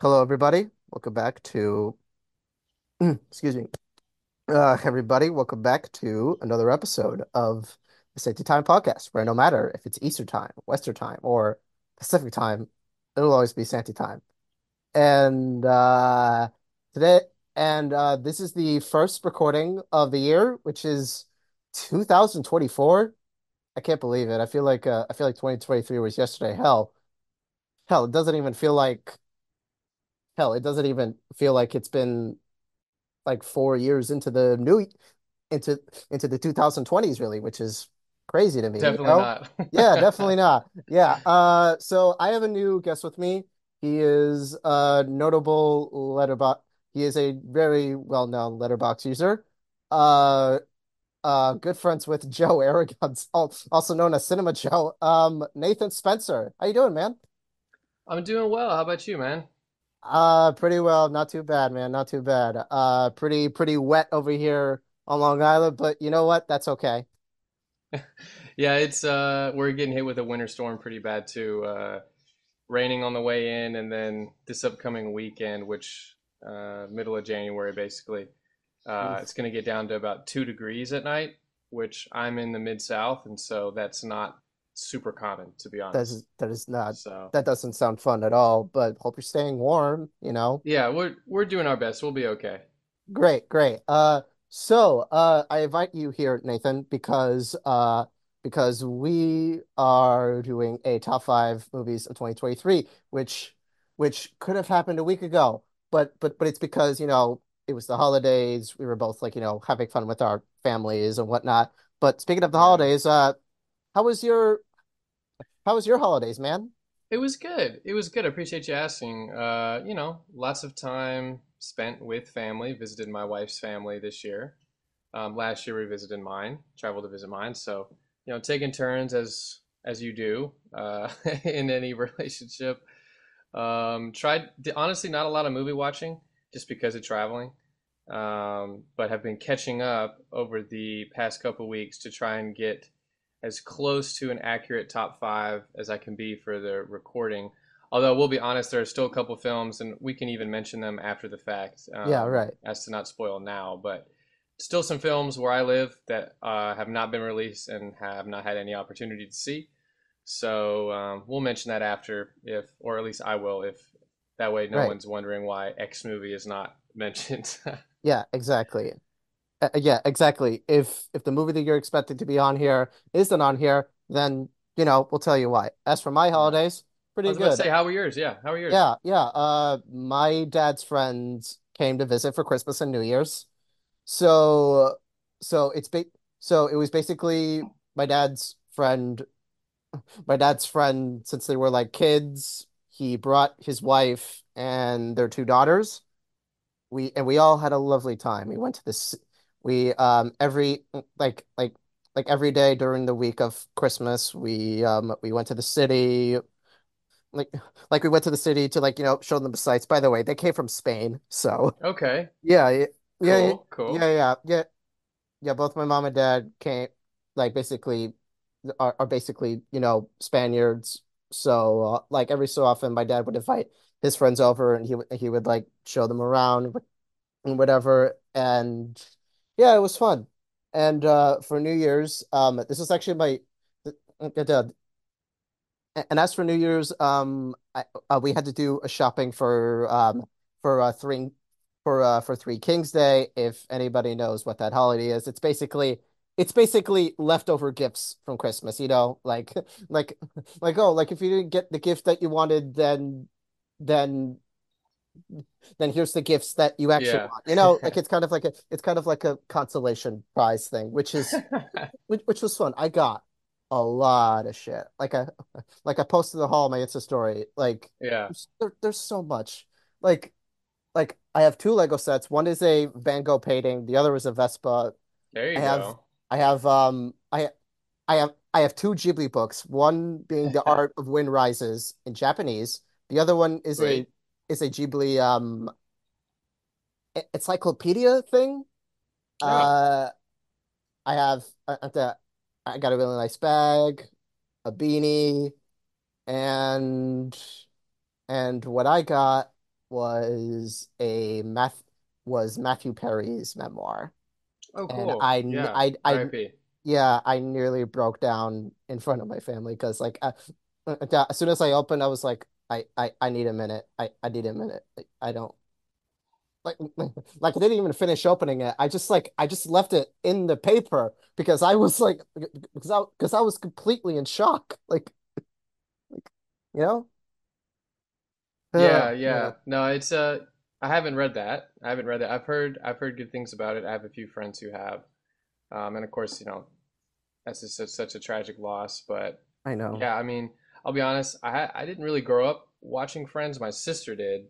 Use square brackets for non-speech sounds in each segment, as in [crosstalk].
Hello, everybody. Welcome back to, [clears throat] excuse me, uh, everybody. Welcome back to another episode of the Santi Time Podcast, where no matter if it's Eastern Time, Western Time, or Pacific Time, it'll always be Santi Time. And uh, today, and uh, this is the first recording of the year, which is 2024. I can't believe it. I feel like uh, I feel like 2023 was yesterday. Hell, hell, it doesn't even feel like hell, it doesn't even feel like it's been like four years into the new into into the 2020s really, which is crazy to me, you Definitely know? not. [laughs] Yeah, definitely not. Yeah. Uh so I have a new guest with me. He is a notable Letterboxd he is a very well-known Letterboxd user. Uh uh good friends with Joe Aragon, [laughs] also known as Cinema Joe. Um Nathan Spencer. How you doing, man? I'm doing well. How about you, man? Uh, pretty well. Not too bad, man. Not too bad. Uh, pretty pretty wet over here on Long Island, but you know what? That's okay. [laughs] Yeah, it's uh we're getting hit with a winter storm pretty bad too. Uh raining on the way in and then this upcoming weekend, which uh middle of January basically. Uh it's going to get down to about 2 degrees at night, which I'm in the mid south and so that's not super common to be honest. is that is not So, that doesn't sound fun at all, but hope you're staying warm, you know. yeah, we're we're doing our best. We'll be okay. Great, great. Uh, so uh, I invite you here, Nathan, because uh, because we are doing a top five movies of 2023, which which could have happened a week ago, but but but it's because you know it was the holidays. We were both like you know having fun with our families and whatnot. But speaking of the holidays, uh, how was your how was your holidays, man? It was good. It was good. I appreciate you asking. Uh, you know, lots of time spent with family. Visited my wife's family this year. Um, last year we visited mine. Traveled to visit mine. So, you know, taking turns as as you do uh, [laughs] in any relationship. Um, tried honestly not a lot of movie watching just because of traveling. Um, but have been catching up over the past couple weeks to try and get as close to an accurate top five as I can be for the recording. Although we'll be honest, there are still a couple films, and we can even mention them after the fact, Yeah, um, right. as to not spoil now. But still, some films where I live that uh, have not been released and have not had any opportunity to see. So um, we'll mention that after, if or at least I will, if that way no Right. one's wondering why X movie is not [laughs] mentioned. Yeah, exactly. Uh, yeah, exactly. If if the movie that you're expected to be on here isn't on here, then you know we'll tell you why. As for my yeah, holidays, I pretty was about to good. say, how were yours? Yeah, how were yours? Yeah, yeah. Uh, my dad's friends came to visit for Christmas and New Year's, so so it's ba so it was basically my dad's friend. My dad's friend since they were like kids. He brought his wife and their two daughters. We and we all had a lovely time. We went to this we um every like like like every day during the week of Christmas, we um we went to the city. Like like we went to the city to like, you know, show them the sights. By the way, they came from Spain. So, Okay, yeah, yeah, yeah, cool, yeah, cool. yeah, yeah. Yeah, both my mom and dad came like basically are, are basically, you know, Spaniards. So, uh, like every so often my dad would invite his friends over and he would he would like show them around and whatever. And yeah, it was fun. And uh for New Year's, um this is actually my and as for New Year's, um I, uh, we had to do a shopping for um for uh three for uh for Three Kings Day. If anybody knows what that holiday is, it's basically it's basically leftover gifts from Christmas, you know, like [laughs] like like oh, like if you didn't get the gift that you wanted, then then then here's the gifts that you actually Yeah. want. You know, like [laughs] it's kind of like a it's kind of like a consolation prize thing, which is [laughs] which, which was fun. I got a lot of shit. Like I like I posted the haul my Insta story. Like Yeah. there's, there, there's so much. Like like I have two Lego sets. One is a Van Gogh painting. The other is a Vespa. There I you have go. I have um I I have I have two Ghibli books. One being [laughs] The Art of Wind Rises in Japanese. The other one is a Sweet. Is a Ghibli um encyclopedia thing. Yeah. Uh, I have I, I got I got a really nice bag, a beanie, and and what I got was a math was Matthew Perry's memoir, Oh, and cool. I Yeah. I I yeah I nearly broke down in front of my family because like I, uh, as soon as I opened, I was like I I I need a minute. I I need a minute. I don't. Like, [laughs] like I didn't even finish opening it. I just like I just left it in the paper because I was like because I because I was completely in shock. Like, like you know? Yeah, yeah. No, it's uh I haven't read that. I haven't read that. I've heard I've heard good things about it. I have a few friends who have. Um, and of course, you know, that's just such, such a tragic loss. But I know. yeah, I mean, I'll be honest, I I didn't really grow up watching Friends. My sister did.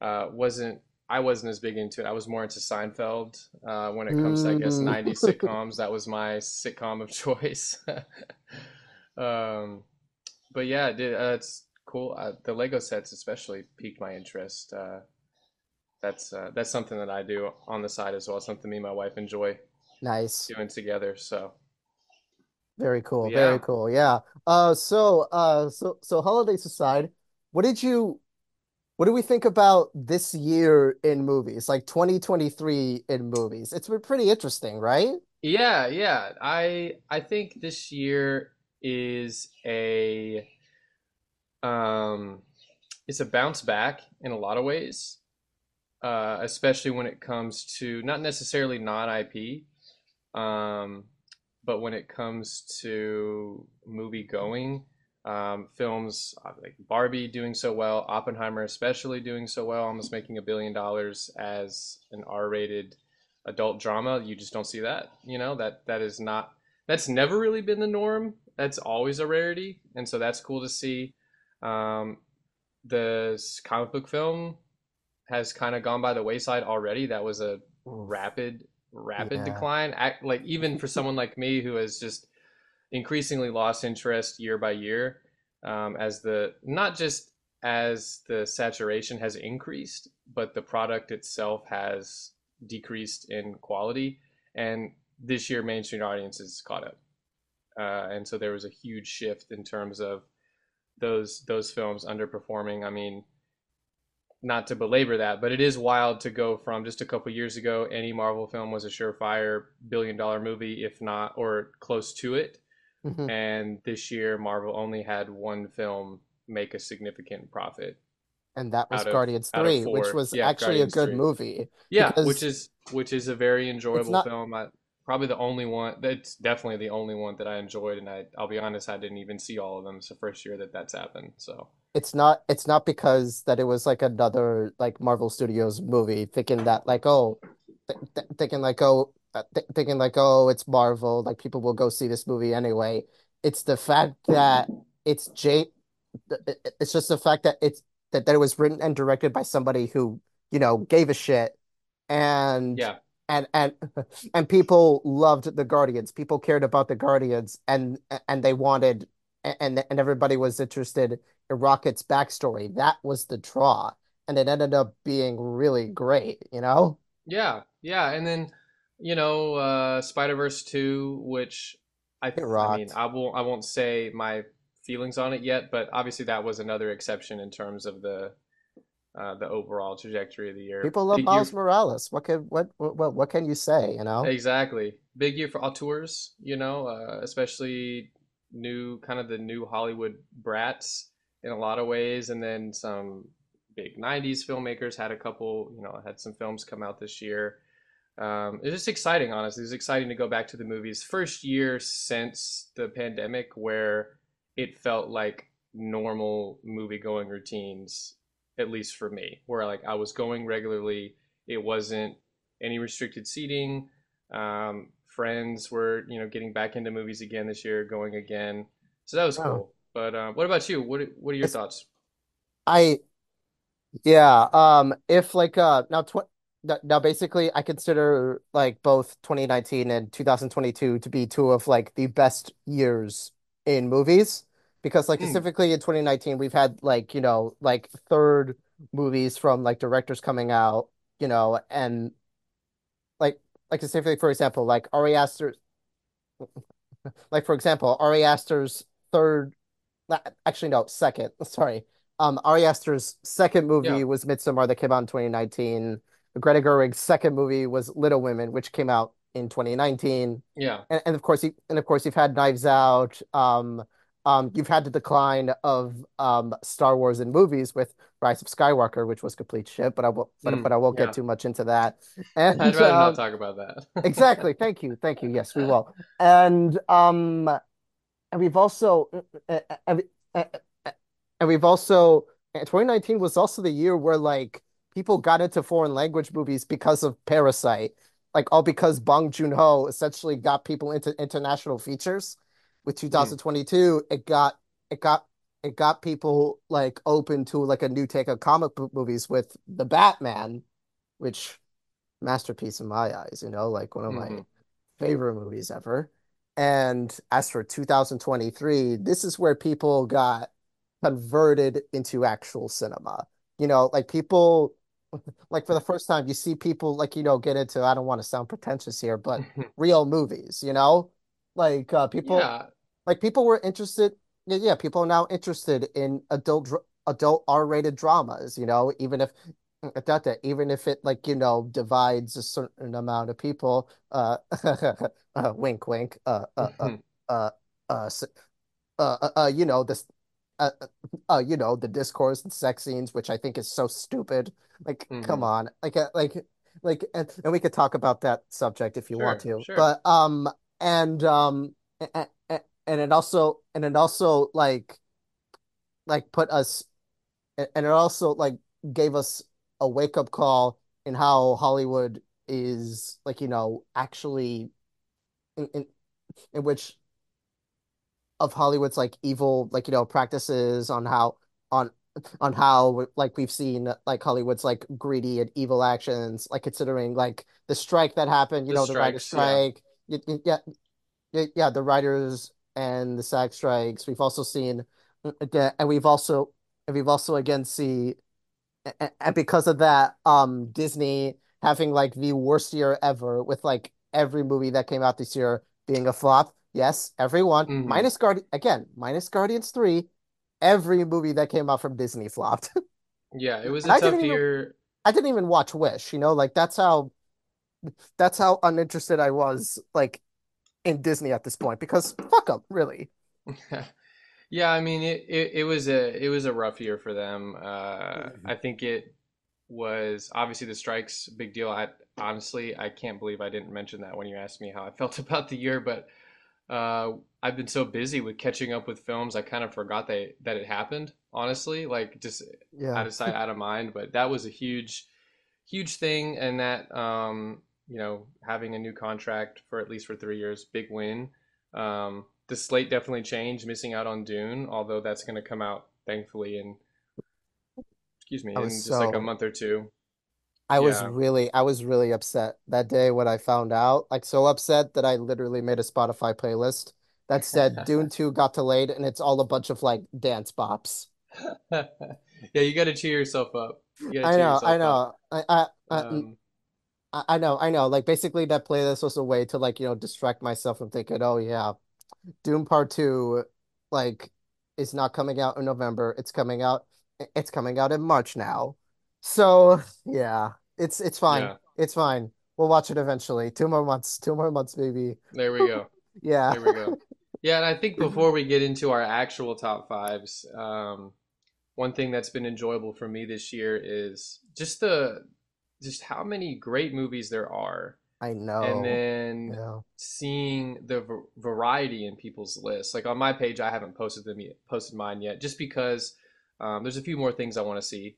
Uh, wasn't I wasn't as big into it. I was more into Seinfeld. Uh, when it comes to, I guess, Mm. 90s sitcoms, that was my sitcom of [laughs] choice. Um, but yeah, it did, uh, it's cool. Uh, the Lego sets especially piqued my interest. Uh, that's uh, that's something that I do on the side as well. Something me and my wife enjoy Nice. doing together. So Very cool. Very cool. Yeah. Uh so uh so so holidays aside, what did you what do we think about this year in movies? Like 2023 in movies. It's been pretty interesting, right? yeah, yeah. I I think this year is a um, it's a bounce back in a lot of ways, uh, especially when it comes to not necessarily non IP, um, but when it comes to movie going, um, films uh, like Barbie doing so well, Oppenheimer especially doing so well, almost making a billion dollars as an R-rated adult drama. You just don't see that. You know that that is not that's never really been the norm. That's always a rarity, and so that's cool to see. Um, the comic book film has kind of gone by the wayside already. That was a rapid, rapid Yeah. decline. Act, like even for someone like me who has just increasingly lost interest year by year, um, as the not just as the saturation has increased, but the product itself has decreased in quality. And this year, mainstream audiences caught up, uh, and so there was a huge shift in terms of those those films underperforming. I mean, not to belabor that, but it is wild to go from just a couple years ago, any Marvel film was a surefire billion dollar movie, if not or close to it. Mhm. And this year, Marvel only had one film make a significant profit And that was of Guardians 3, which was Yeah, actually a good Three. movie Yeah, which is which is a very enjoyable not film. I, probably the only one that's definitely the only one that I enjoyed, and I I'll be honest, I didn't even see all of them. It's the first year that that's happened. So it's not it's not because that it was like another like Marvel Studios movie thinking that like oh th th thinking like oh uh, th thinking like oh it's Marvel like people will go see this movie anyway. It's the fact that it's Jay it's just the fact that it's that, that it was written and directed by somebody who you know gave a shit. And yeah, and and [laughs] and people loved the Guardians. People cared about the Guardians, and and they wanted and and everybody was interested in Rocket's backstory. That was the draw, and it ended up being really great. You know, Yeah, yeah, and then you know, uh, Spider-Verse 2, which I it th I mean. I won't I won't say my feelings on it yet, but obviously that was another exception in terms of the uh, the overall trajectory of the year. People love Big year, Miles Morales. What can what what what can you say? You know, exactly. Big year for auteurs, you know, uh, especially new kind of the new Hollywood brats in a lot of ways, and then some big 90s filmmakers had a couple, you know, had some films come out this year. Um, it's just exciting, honestly. It's exciting to go back to the movies. First year since the pandemic where it felt like normal movie going routines, at least for me, where like I was going regularly. It wasn't any restricted seating. Um, friends were, you know, getting back into movies again this year, going again. So that was oh, cool. But uh, what about you? What what are your it's thoughts? I Yeah, um, if like uh now tw now basically I consider like both 2019 and 2022 to be two of like the best years in movies because like Mm, specifically in 2019 we've had like you know like third movies from like directors coming out you know and like like specifically for example like Ari Aster [laughs] like for example Ari Aster's third actually no second [laughs] sorry Um, Ari Aster's second Yeah, movie was Midsommar that came out in 2019. Greta Gerwig's second movie was Little Women, which came out in 2019. yeah. And, and of course, you, and of course, you've had Knives Out. Um, um, you've had the decline of um, Star Wars in movies with Rise of Skywalker, which was complete shit. But I will, but, but Mm, I won't get too much into that. [laughs] I'd And rather not um, talk about that. [laughs] exactly, thank you, thank you. Yes, we will. And um, Uh, uh, uh, and we've also and, we've also 2019 was also the year where like people got into foreign language movies because of Parasite, like all because Bong Joon-ho essentially got people into international features. With Mm, 2022, it got it got it got people like open to like a new take of comic book movies with the Batman, which masterpiece in my eyes, you know, like one of my hmm favorite movies ever. And as for 2023, this is where people got converted into actual cinema. You know, like people, like for the first time, you see people like, you know, get into, I don't want to sound pretentious here, but [laughs] real movies, you know? Like uh, people, Yeah. like people were interested, yeah, yeah, people are now interested in adult, adult R-rated dramas, you know, even if adapt that even if it like you know divides a certain amount of people uh, [laughs] uh wink wink uh uh, uh mm-hmm. uh, uh, uh uh uh, you know this uh, uh, uh you know the discourse and sex scenes which i think is so stupid like mm-hmm. come on like like like and, and we could talk about that subject if you sure, want to sure. but um and um and, and it also and it also like like put us and it also like gave us a wake up call in how Hollywood is like, you know, actually in, in, in which of Hollywood's like evil like you know practices on how on on how like we've seen like Hollywood's like greedy and evil actions like considering like the strike that happened you The know the writer strikes, yeah. strike yeah yeah yeah the writers and the SAG strikes we've also seen and we've also and we've also again see and because of that, um, Disney having like the worst year ever with like every movie that came out this year being a flop. Yes, everyone hmm minus Guard again minus Guardians three. Every movie that came out from Disney flopped, [laughs] Yeah, it was a tough even year. I didn't even watch Wish. You know, like that's how that's how uninterested I was like in Disney at this point because fuck them, really. [laughs] Yeah, I mean it, it, it was a it was a rough year for them. Uh, I think it was obviously the strikes big deal. I honestly I can't believe I didn't mention that when you asked me how I [laughs] felt about the year, but uh, I've been so busy with catching up with films, I kind of forgot that that it happened. Honestly, like just Yeah, out of sight, out of mind. But that was a huge, huge thing, and that um, you know having a new contract for at least for three years, big win. Um, the slate definitely changed, missing out on Dune, although that's going to come out thankfully in excuse me in just like a month or two. I was really, I was really upset that day when I found out. Like so upset that I literally made a Spotify playlist that said [laughs] Dune 2 got delayed and it's all a bunch of like dance bops. [laughs] yeah, you got to cheer yourself up. You I know, I yourself up. know. I I I, Um, I know, I know. Like basically that playlist was a way to like, you know, distract myself from thinking, "Oh yeah, Dune Part 2 like is not coming out in November. It's coming out it's coming out in March now." So, yeah, it's it's fine. yeah, It's fine. We'll watch it eventually. Two more months. Two more months, maybe. there we go. [laughs] Yeah. There we go. Yeah, and I think before we get into our actual top fives, um, one thing that's been enjoyable for me this year is just the just how many great movies there are, I know. and then Yeah. seeing the v- variety in people's lists. Like on my page, I haven't posted them yet, posted mine yet, just because um, there's a few more things I want to see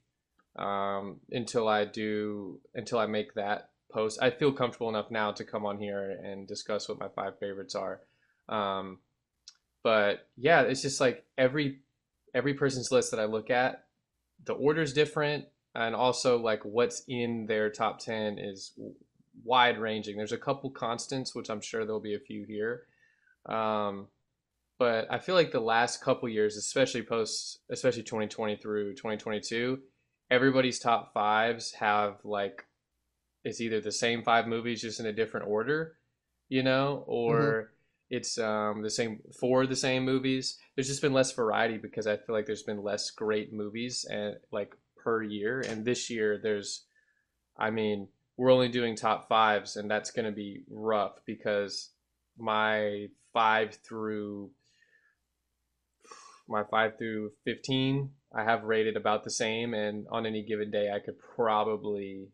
um, until I do until I make that post. I feel comfortable enough now to come on here and discuss what my five favorites are. Um, but yeah, it's just like every every person's list that I look at, the order's different, and also like what's in their top ten is wide ranging. There's a couple constants, which I'm sure there'll be a few here. Um, but I feel like the last couple years, especially post, especially 2020 through 2022, everybody's top fives have like it's either the same five movies just in a different order, you know, or it's um, the same for the same movies. There's just been less variety because I feel like there's been less great movies and like per year. And this year there's, I mean, we're only doing top fives, and that's going to be rough because my five through my five through fifteen I have rated about the same, and on any given day I could probably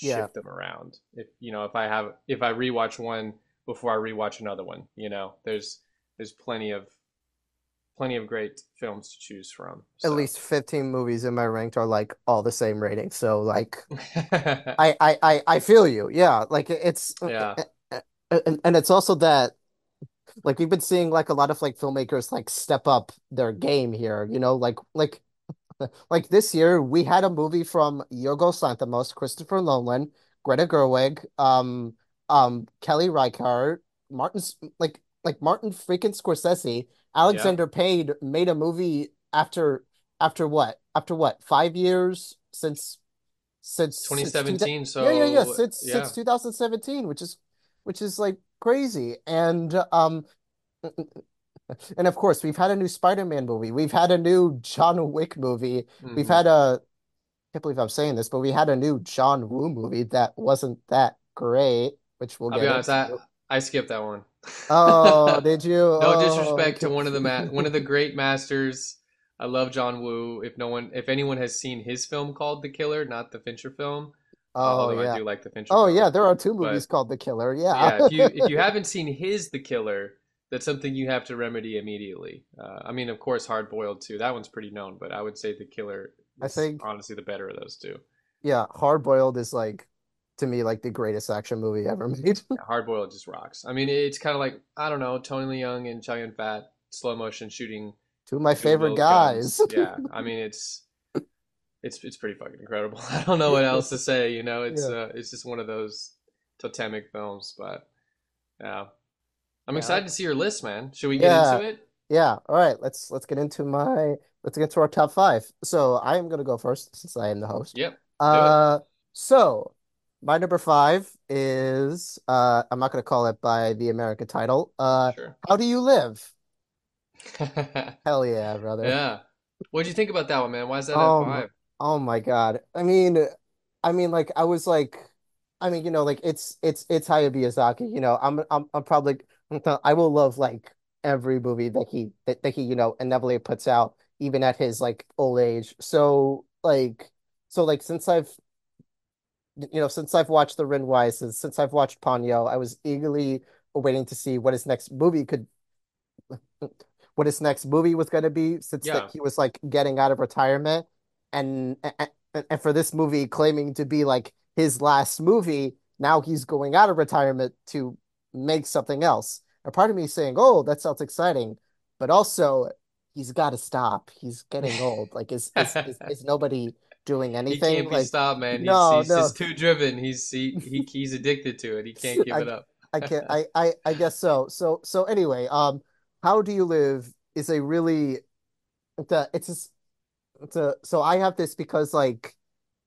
Yeah, shift them around. If you know, if I have if I rewatch one before I rewatch another one, you know, there's there's plenty of plenty of great films to choose from. at least 15 movies in my ranked are like all the same rating. So like [laughs] I I I, I feel you. Yeah, like it's yeah, and, and it's also that like we've been seeing like a lot of like filmmakers like step up their game here, you know, like like [laughs] like this year we had a movie from Yorgos Lanthimos, Christopher Nolan, Greta Gerwig, um um Kelly Reichardt, Martin's like like Martin freaking Scorsese, yeah. Alexander Payne made a movie after after what? After what? Five years since since since so yeah yeah yeah since yeah, since 2017 which is which is like crazy and um [laughs] and of course we've had a new Spider-Man movie we've had a new John Wick movie we've hmm had a I can't believe I'm saying this but we had a new John Woo movie that wasn't that great which we'll I'll get honest. I I skipped that one. oh [laughs] did you no oh disrespect to one of the ma- one of the [laughs] great masters. I love John Woo. If no one, if anyone has seen his film called The Killer, not the Fincher film, uh, oh although I yeah do like the Fincher oh film, yeah there are two movies but called The Killer yeah yeah, if you if you [laughs] haven't seen his The Killer, that's something you have to remedy immediately. Uh, I mean, of course, Hard Boiled too. That one's pretty known, but I would say The Killer I think honestly the better of those two. yeah Hard Boiled is like to me like the greatest action movie ever [laughs] made Yeah, Hard Boiled just rocks. I mean, it's kind of like I don't know, Tony Leung and Chow Yun Fat slow motion shooting Two of my favorite guys. guns. Yeah, I [laughs] mean, it's it's it's pretty fucking incredible. [laughs] I don't know what else to say. You know, it's Yeah. uh, it's just one of those totemic films. But yeah, I'm Yeah. excited to see your list, man. Should we get into Yeah. it? Yeah. All right. Let's let's get into my let's get to our top five. So I am gonna go first since I am the host. Yep. Uh so my number five is uh I'm not gonna call it by the American title. Uh Sure. How Do You Live? [laughs] Hell yeah, brother. yeah. What'd you think about that one, man? Why is that at Um, five? oh my God. I mean, I mean, like I was like, I mean, you know, like it's it's it's Hayao Miyazaki. You know, I'm I'm I'm probably [laughs] I will love like every movie that he that, that he you know inevitably puts out, even at his like old age. So like so like since I've you know since I've watched The Wind Rises, since I've watched Ponyo, I was eagerly waiting to see what his next movie could [laughs] what his next movie was going to be since that Yeah, he was like getting out of retirement. And, and and for this movie claiming to be like his last movie now he's going out of retirement to make something else. A part of me is saying oh that sounds exciting. But also he's got to stop. He's getting old. Like is is is, is [laughs] nobody doing anything. he can't be like stopped, man. He's no he's no just too driven. He's he, he he's addicted to it. He can't [laughs] give I it up. I can't I I [laughs] I guess so so so anyway um How Do You Live is a really it's a it's a, it's a so I have this because like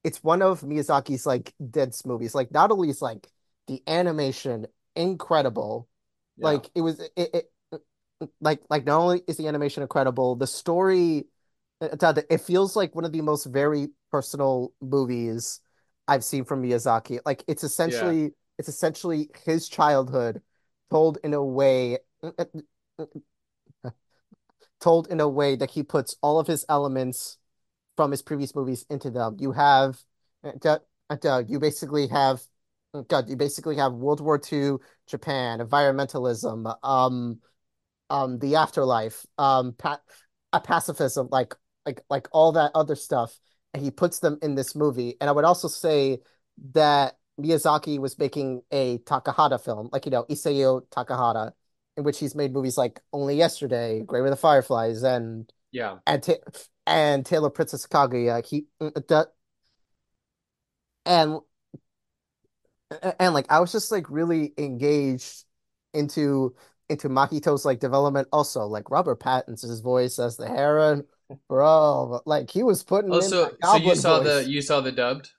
it's one of Miyazaki's like dense movies. Like not only is like the animation incredible, Yeah, like it was it, it like like not only is the animation incredible, the story it it feels like one of the most very personal movies I've seen from Miyazaki. Like it's yeah. essentially it's essentially his childhood told in a way [laughs] told in a way that he puts all of his elements from his previous movies into them. You have uh, uh, you basically have God, you basically have World War II Japan, environmentalism, um, um, the afterlife, um, pa uh, pacifism, like like like all that other stuff, and he puts them in this movie. And I would also say that Miyazaki was making a Takahata film, like you know Isao Takahata, in which he's made movies like Only Yesterday, Grave of the Fireflies, and Yeah. and Ta and Tale of Princess Kaguya. He mm, that and and like I was just like really engaged into into Makito's like development. Also, like Robert Pattinson's voice as the Heron, bro. Like he was putting in Also, that so you saw the you saw the dubbed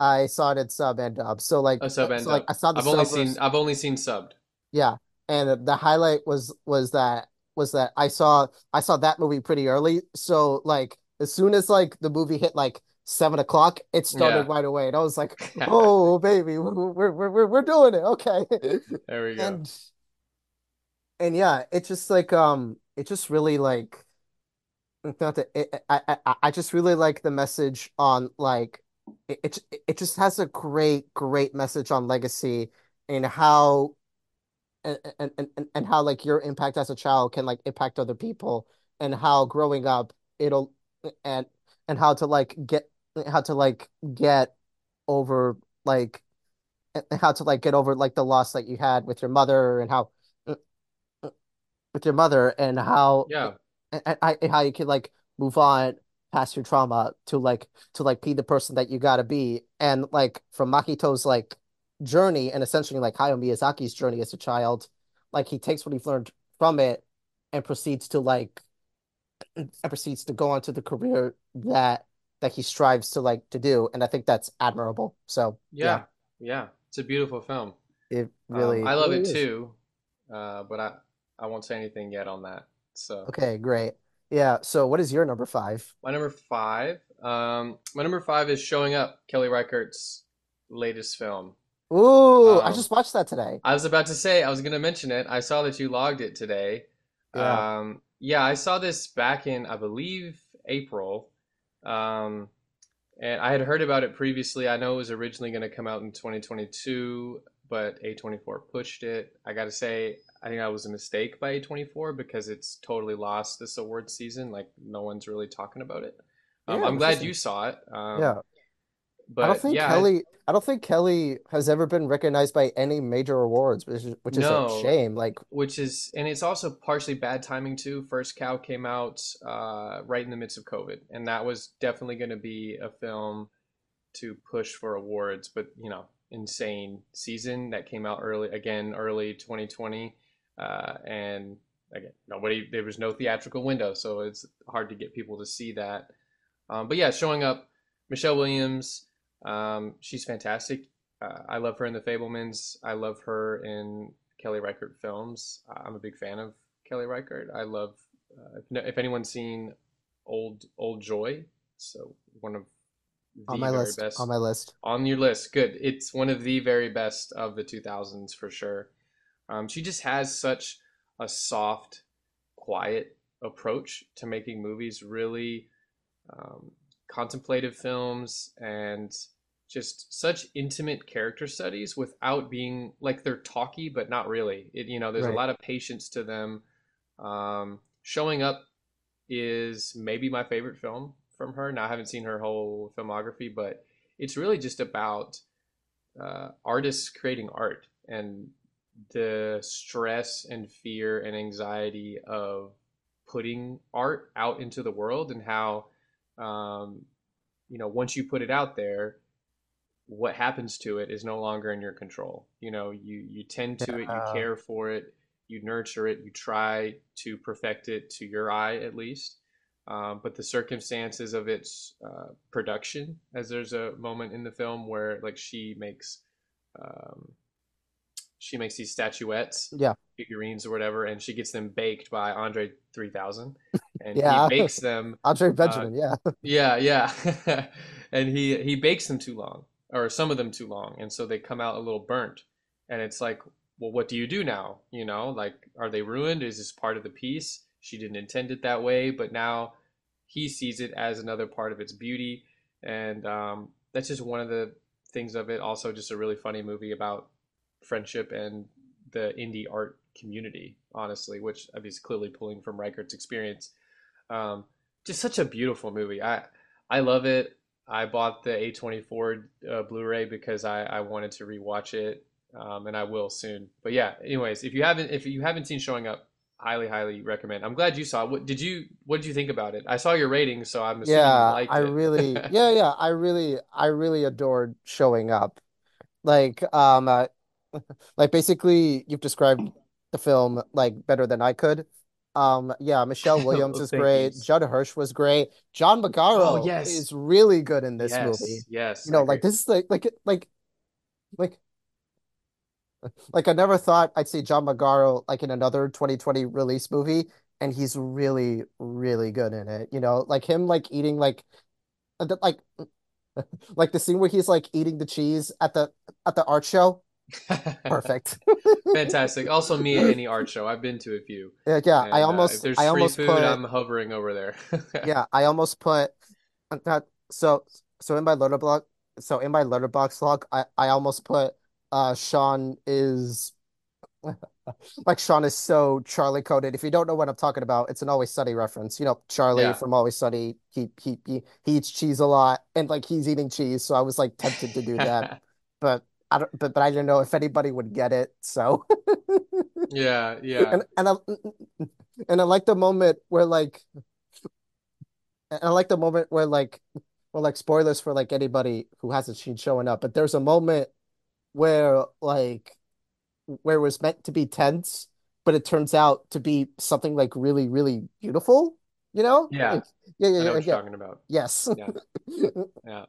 I saw it in sub and dub. So like a sub and so like dub. I saw the I've only seen version. I've only seen subbed. Yeah. and the highlight was was that was that I saw I saw that movie pretty early. So like as soon as like the movie hit like seven o'clock, it started Yeah. right away, and I was like, [laughs] "Oh baby, we're we're we're we're doing it, okay." There we go. And and yeah, it just like um, it just really like that it, I I I just really like the message on like it it it just has a great great message on legacy and how and, and and and how like your impact as a child can like impact other people and how growing up it'll and and how to like get how to like get over like how to like get over like the loss that you had with your mother and how with your mother and how Yeah. And, and how you can like move on past your trauma to like to like be the person that you gotta be and like from Makito's like journey and essentially like Hayao Miyazaki's journey as a child like he takes what he's learned from it and proceeds to like [clears throat] and proceeds to go on to the career that that he strives to like to do and I think that's admirable so yeah Yeah. Yeah. It's a beautiful film. it Um, really I love really it is too, uh, but I I won't say anything yet on that. So okay great yeah so what is your number five my number five, um, my number five is Showing Up, Kelly Reichardt's latest film. ooh I Um, just watched that today I was about to say I was going to mention it. I saw that you logged it today. yeah Um, yeah, I saw this back in I believe April. Um, and I had heard about it previously. I know it was originally going to come out in 2022, but A24 pushed it. I got to say, I think that was a mistake by A24 because it's totally lost this award season. Like, no one's really talking about it. Um, yeah I'm glad you saw it. Um, yeah I don't think yeah, Kelly. I don't think Kelly has ever been recognized by any major awards, which is which is a shame. Like, which is, and it's also partially bad timing too. First Cow came out uh, right in the midst of COVID, and that was definitely going to be a film to push for awards, but you know, insane season that came out early again, early 2020, uh, and again, nobody there was no theatrical window, so it's hard to get people to see that. Um, but yeah, showing up, Michelle Williams, um, she's fantastic. Uh, I love her in The Fabelmans. I love her in Kelly Reichardt films. I'm a big fan of Kelly Reichardt. I love uh, if, if anyone's seen Old Old Joy, so one of on my very list, on my list. on your list. Good. It's one of the very best of the 2000s for sure. Um, she just has such a soft, quiet approach to making movies, really um, contemplative films, and just such intimate character studies without being like they're talky, but not really. It, you know, there's a lot of patience to them. Um, showing up is maybe my favorite film from her. Now I haven't seen her whole filmography, but it's really just about uh, artists creating art and the stress and fear and anxiety of putting art out into the world and how um, you know once you put it out there what happens to it is no longer in your control. You know you you tend to it you care for it you nurture it you try to perfect it to your eye at least. Um, but the circumstances of its uh, production as there's a moment in the film where like she makes um, she makes these statuettes, yeah, figurines or whatever, and she gets them baked by Andre 3000, [laughs] and he yeah. bakes them. Andre Uh, Benjamin. Yeah, [laughs] yeah, yeah, [laughs] and he he bakes them too long, or some of them too long, and so they come out a little burnt, and it's like, well, what do you do now? You know, like, are they ruined? Is this part of the piece? She didn't intend it that way, but now he sees it as another part of its beauty, and um, that's just one of the things of it. Also, just a really funny movie about friendship and the indie art community, honestly, which I mean, is clearly pulling from Reichardt's experience. Um, just such a beautiful movie. I I love it. I bought the A24 uh, Blu-ray because I, I wanted to rewatch it, um, and I will soon. But yeah, anyways, if you haven't if you haven't seen Showing Up, highly highly recommend. I'm glad you saw it. What did you what did you think about it? I saw your rating, so I'm assuming you yeah. I really, [laughs] yeah, yeah. I really, I really adored showing up. Like, um, uh, [laughs] like basically, you've described the film like better than I could. Um, yeah, Michelle [laughs] Williams oh, is thank you. great. Judd Hirsch was great. John Oh Magaro yes, is really good in this movie. yes, yes. You know, like this is like like like like Like I never thought I'd see John Magaro like in another 2020 release movie, and he's really, really good in it. You know, like him like eating like uh, like [laughs] like the scene where he's like eating the cheese at the at the art show. Perfect. [laughs] Fantastic. Also, me at any art show. I've been to a few, Yeah, yeah, I and uh, if almost there's I free almost food, put I'm hovering over there. [laughs] yeah, I almost put uh, that so so in my Letterboxd so in my Letterboxd log, I I almost put uh Sean is [laughs] Like Sean is so Charlie coded. If you don't know what I'm talking about, it's an Always Sunny reference. You know, Charlie Yeah. from Always Sunny, he he he, he eats cheese a lot and like he's eating cheese, so I was like tempted to do that. But I don't but, but I didn't know if anybody would get it. So [laughs] Yeah, yeah. and and I and I like the moment where like and I like the moment where like well like spoilers for like anybody who hasn't seen showing up, but there's a moment where like where it was meant to be tense, but it turns out to be something like really, really beautiful, you know? Yeah, Like, yeah, yeah, yeah, what yeah. you're talking about. Yes. Yeah, [laughs] yeah.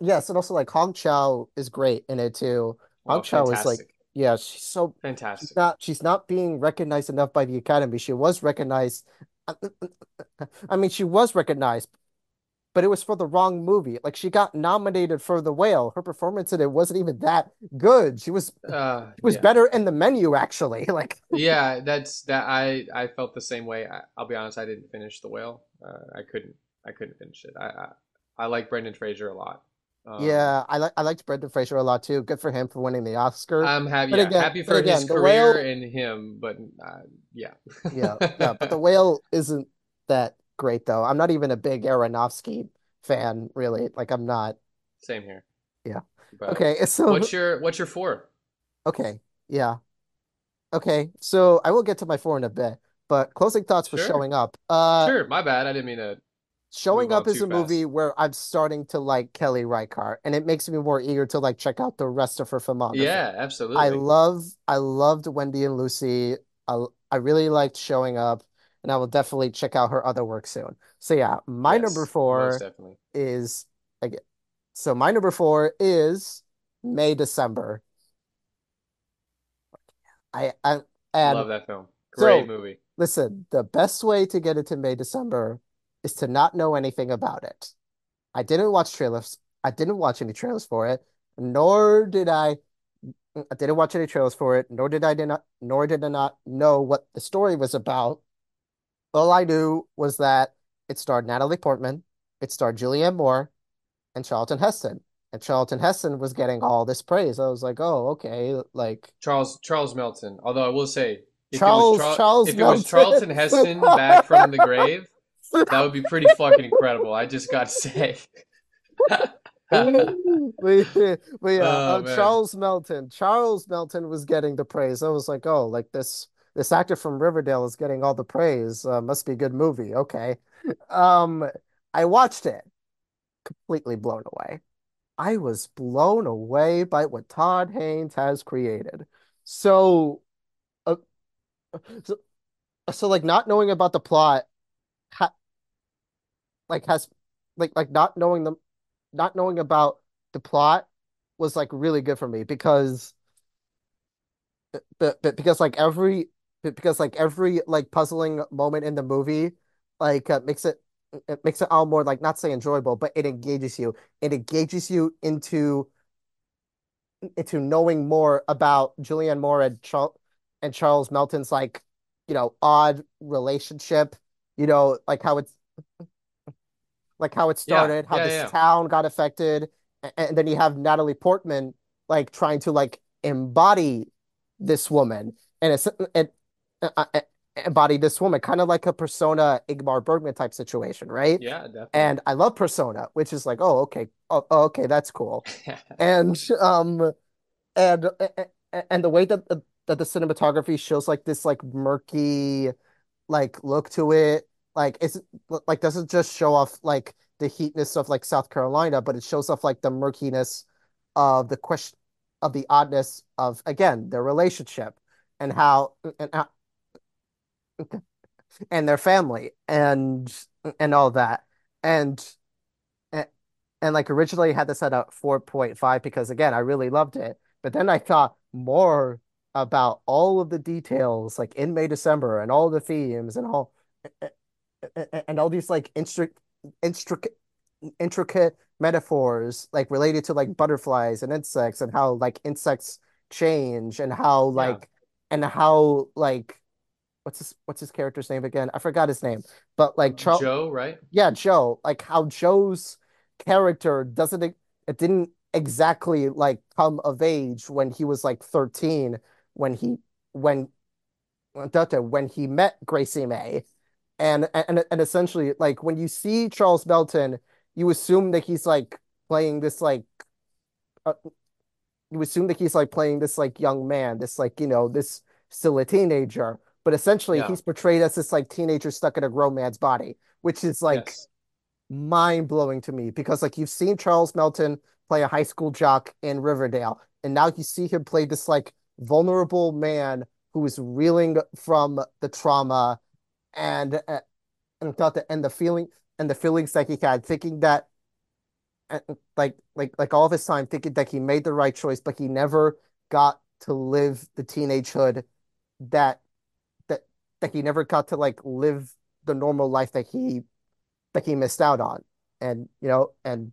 Yes, and also like Hong Chau is great in it too. Hong Oh, Chau is like, fantastic. yeah, she's so she's Fantastic. not she's not being recognized enough by the Academy. She was recognized. [laughs] I mean, she was recognized, but it was for the wrong movie. Like she got nominated for The Whale. Her performance in it wasn't even that good. She was Uh, she was yeah. better in the menu actually. [laughs] Like Yeah, that's that I I felt the same way. I, I'll be honest, I didn't finish The Whale. Uh, I couldn't I couldn't finish it. I I, I like Brendan Fraser a lot. Um, Yeah, I like I liked Brendan Fraser a lot too. Good for him for winning the Oscar. I'm happy, But yeah, again, happy for his again, the career whale, and him, but uh, yeah. yeah, yeah, but the [laughs] whale isn't that great though. I'm not even a big Aronofsky fan, really. Like I'm not. Same here. Yeah. But Okay, [laughs] so what's your what's your four? okay, yeah, okay. So I will get to my four in a bit, but closing thoughts for Sure, showing up. Uh, sure. My bad. I didn't mean to Showing Up is a movie where I'm starting to like Kelly Reichardt, and it makes me more eager to like check out the rest of her filmography. Yeah, absolutely. I love I loved Wendy and Lucy. I I really liked Showing Up, and I will definitely check out her other work soon. So yeah, my number Yes, most four is again. So my number four is May December. I I and Love that film. Great so movie. listen, the best way to get into May December is to not know anything about it. I didn't watch trailers. I didn't watch any trailers for it, nor did I I didn't watch any trailers for it, nor did I did not nor did I not know what the story was about. All I knew was that it starred Natalie Portman, it starred Julianne Moore, and Charlton Heston. And Charlton Heston was getting all this praise. I was like, oh, okay, like Charles Charles Melton. Although I will say, if it was Charles Char Charles if it was Charlton Heston back from the [laughs] grave, that would be pretty fucking incredible. I just got to say. [laughs] But, but yeah, Oh uh. Charles Melton. Charles Melton was getting the praise. I was like, oh, like this this actor from Riverdale is getting all the praise. Uh, must be a good movie. Okay. Um, I watched it, completely blown away. I was blown away by what Todd Haynes has created. So, uh, so, so like not knowing about the plot, ha like has like like not knowing them, not knowing about the plot was like really good for me because but, but because like every because like every like puzzling moment in the movie like uh, makes it it makes it all more like not say enjoyable but it engages you. It engages you into into knowing more about Julianne Moore and Charles and Charles Melton's like you know odd relationship you know like how it's like how it Yeah, started how yeah, this yeah. town got affected and, and then you have Natalie Portman like trying to like embody this woman and it's it, uh, uh, embody this woman kind of like a Persona Ingmar Bergman type situation right Yeah, definitely. and I love Persona which is like oh okay oh, oh, okay that's cool [laughs] and um and and the way that the, that the cinematography shows like this like murky like look to it. Like it's like doesn't just show off like the heatness of like South Carolina but it shows off like the murkiness of the question of the oddness of again their relationship and how and how, [laughs] and their family and and all that. And and like originally I had this at a 4.5 because again I really loved it. But then I thought more about all of the details, like in May, December, and all the themes and all and all these like intric intricate intricate metaphors like related to like butterflies and insects and how like insects change and how Yeah. like and how like what's his what's his character's name again? I forgot his name. But like um, Charles Joe, right? yeah, Joe, like how Joe's character doesn't it didn't exactly like come of age when he was like 13 when he when when he met Gracie May and and and essentially like when you see Charles Melton you assume that he's like playing this like uh, you assume that he's like playing this like young man this like you know this still a teenager but essentially Yeah. he's portrayed as this like teenager stuck in a grown man's body which is like Yes. mind blowing to me because like you've seen Charles Melton play a high school jock in Riverdale, and now you see him play this like vulnerable man who is reeling from the trauma and uh, and thought that and the feeling and the feelings that he had, thinking that uh, like like like all of his time thinking that he made the right choice, but he never got to live the teenagehood that that that he never got to like live the normal life that he that he missed out on. And you know, and,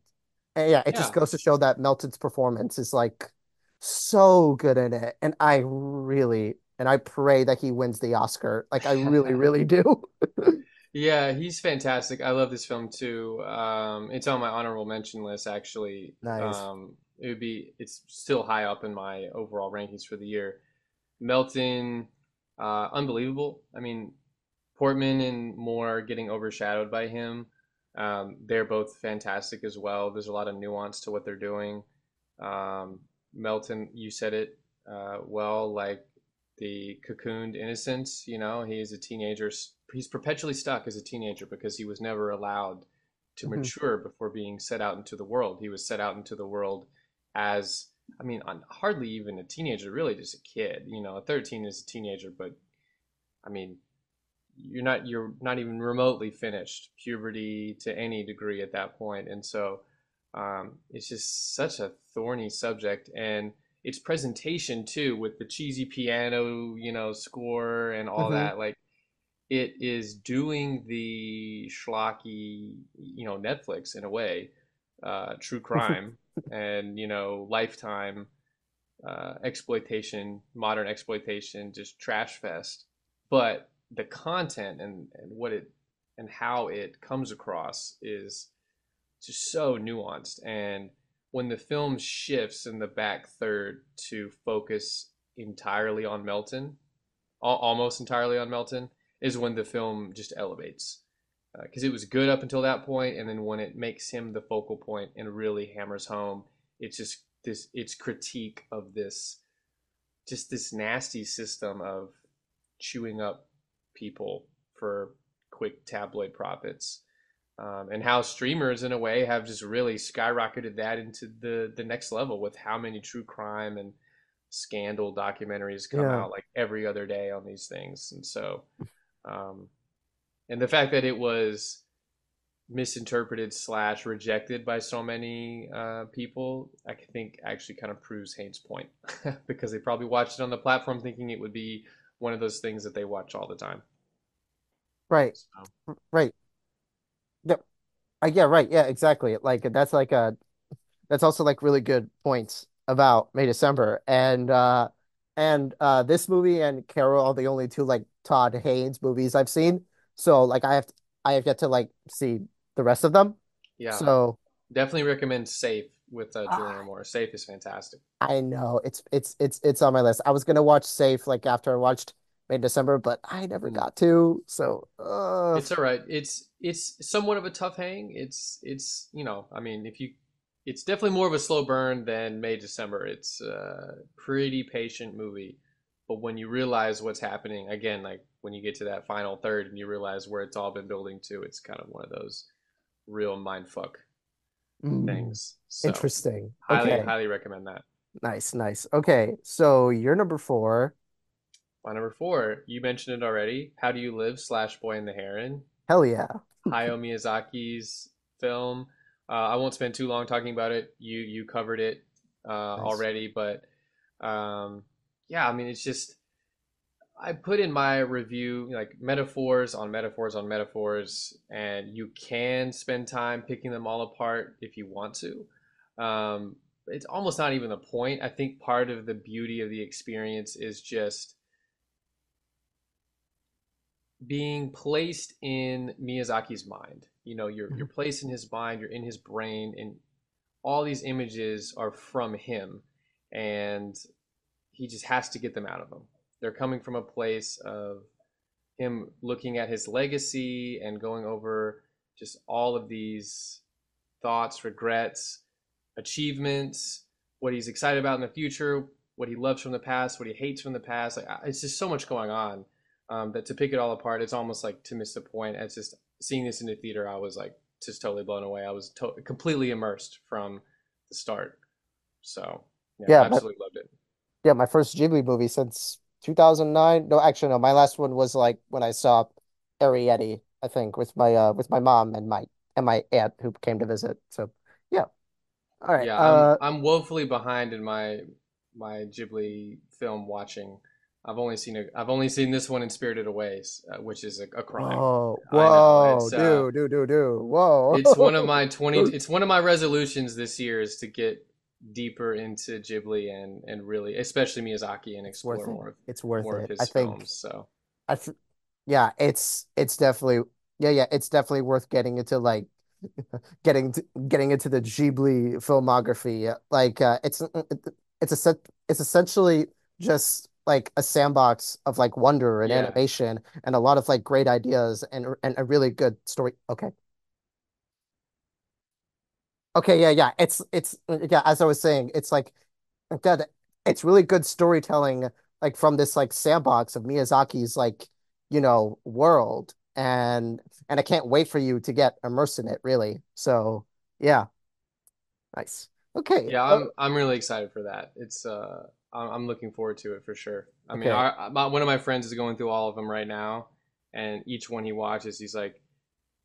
and yeah, it just goes to show that Melton's performance is like so good in it. And I really and I pray that he wins the Oscar. Like I really, [laughs] really do. [laughs] Yeah, he's fantastic. I love this film too. Um, it's on my honorable mention list, actually. Nice. Um, it would be, it's still high up in my overall rankings for the year. Melton, uh, unbelievable. I mean, Portman and Moore getting overshadowed by him. Um, they're both fantastic as well. There's a lot of nuance to what they're doing. Um, Melton, you said it uh, well, like the cocooned innocence. You know, he's a teenager. He's perpetually stuck as a teenager because he was never allowed to Mhm. mature before being set out into the world. He was set out into the world as, I mean, hardly even a teenager, really just a kid. You know, a 13 is a teenager, but I mean, you're not you're not even remotely finished puberty to any degree at that point and so um, it's just such a thorny subject and its presentation too with the cheesy piano you know score and all Mhm. that like it is doing the schlocky you know netflix in a way uh, true [laughs] crime and you know lifetime uh, exploitation, modern exploitation, just trash fest. But the content and, and what it and how it comes across is just so nuanced. And when the film shifts in the back third to focus entirely on Melton, almost entirely on Melton, is when the film just elevates. Because uh, it was good up until that point, and then when it makes him the focal point and really hammers home, it's just this its critique of this just this nasty system of chewing up people for quick tabloid profits. Um, and how streamers, in a way, have just really skyrocketed that into the the next level with how many true crime and scandal documentaries come Yeah. out like every other day on these things. And so, um, and the fact that it was misinterpreted slash rejected by so many uh, people, I think actually kind of proves Haynes' point [laughs] because they probably watched it on the platform thinking it would be one of those things that they watch all the time. Right. So, Right. Yep. Uh, yeah, right. Yeah, exactly. Like that's like a that's also like really good points about May December. And uh and uh this movie and Carol are the only two like Todd Haynes movies I've seen. So like I have I have yet to like see the rest of them. yeah, So definitely recommend Safe with uh, uh, Julianne Moore. Safe is fantastic. I know it's it's it's it's on my list. I was gonna watch Safe like after I watched May December, but I never Mm. got to. So uh It's all right. It's it's somewhat of a tough hang. It's it's you know, I mean, if you, it's definitely more of a slow burn than May December. It's a pretty patient movie, but when you realize what's happening, again, like when you get to that final third and you realize where it's all been building to, it's kind of one of those real mind fuck mm, things. So interesting. highly Okay. highly recommend that. Nice, nice. Okay. So you're number four. My number four, you mentioned it already. How do you live? Slash Boy and the Heron. Hell yeah. Hayao Miyazaki's film. Uh, I won't spend too long talking about it. You you covered it uh, Nice. already, but um, yeah, I mean, it's just I put in my review like metaphors on metaphors on metaphors, and you can spend time picking them all apart if you want to. Um, it's almost not even the point. I think part of the beauty of the experience is just being placed in Miyazaki's mind. You know, you're you're Mhm. placed in his mind, you're in his brain, and all these images are from him, and he just has to get them out of him. They're coming from a place of him looking at his legacy and going over just all of these thoughts, regrets, achievements, what he's excited about in the future, what he loves from the past, what he hates from the past. Like it's just so much going on um, that to pick it all apart, it's almost like to miss the point. It's just seeing this in the theater, I was like just totally blown away. I was to- completely immersed from the start. So yeah, Yeah, absolutely loved it. yeah, my first Ghibli movie since 2009. No, actually, no, my last one was like when I saw Arrietty, I think, with my uh with my mom and my and my aunt who came to visit. So yeah. All right. Yeah, I'm Uh I'm woefully behind in my my Ghibli film watching. I've only seen a, I've only seen this one in Spirited Away, uh, which is a, a crime. Oh, whoa, It's dude, dude, dude, dude. it's one of Whoa. my [laughs] 20 it's one of my resolutions this year is to get deeper into Ghibli and and really especially Miyazaki and It's worth explore it. more of It's worth more of it. I his think films. So, I th yeah, it's it's definitely yeah, yeah, it's definitely worth getting into like [laughs] getting to, getting into the Ghibli filmography. Like uh, it's it's a set it's essentially just like a sandbox of like wonder and yeah. animation and a lot of like great ideas and and a really good story. Okay. Okay, yeah, yeah. It's it's yeah, as I was saying, it's like that it's really good storytelling like from this like sandbox of Miyazaki's like, you know, world and and I can't wait for you to get immersed in it, really. So, yeah, nice. Okay. Yeah, Uh, I'm I'm really excited for that. It's uh I'm I'm looking forward to it for sure. I mean, our, my, one of my friends is going through all of them right now, and each one he watches, he's like,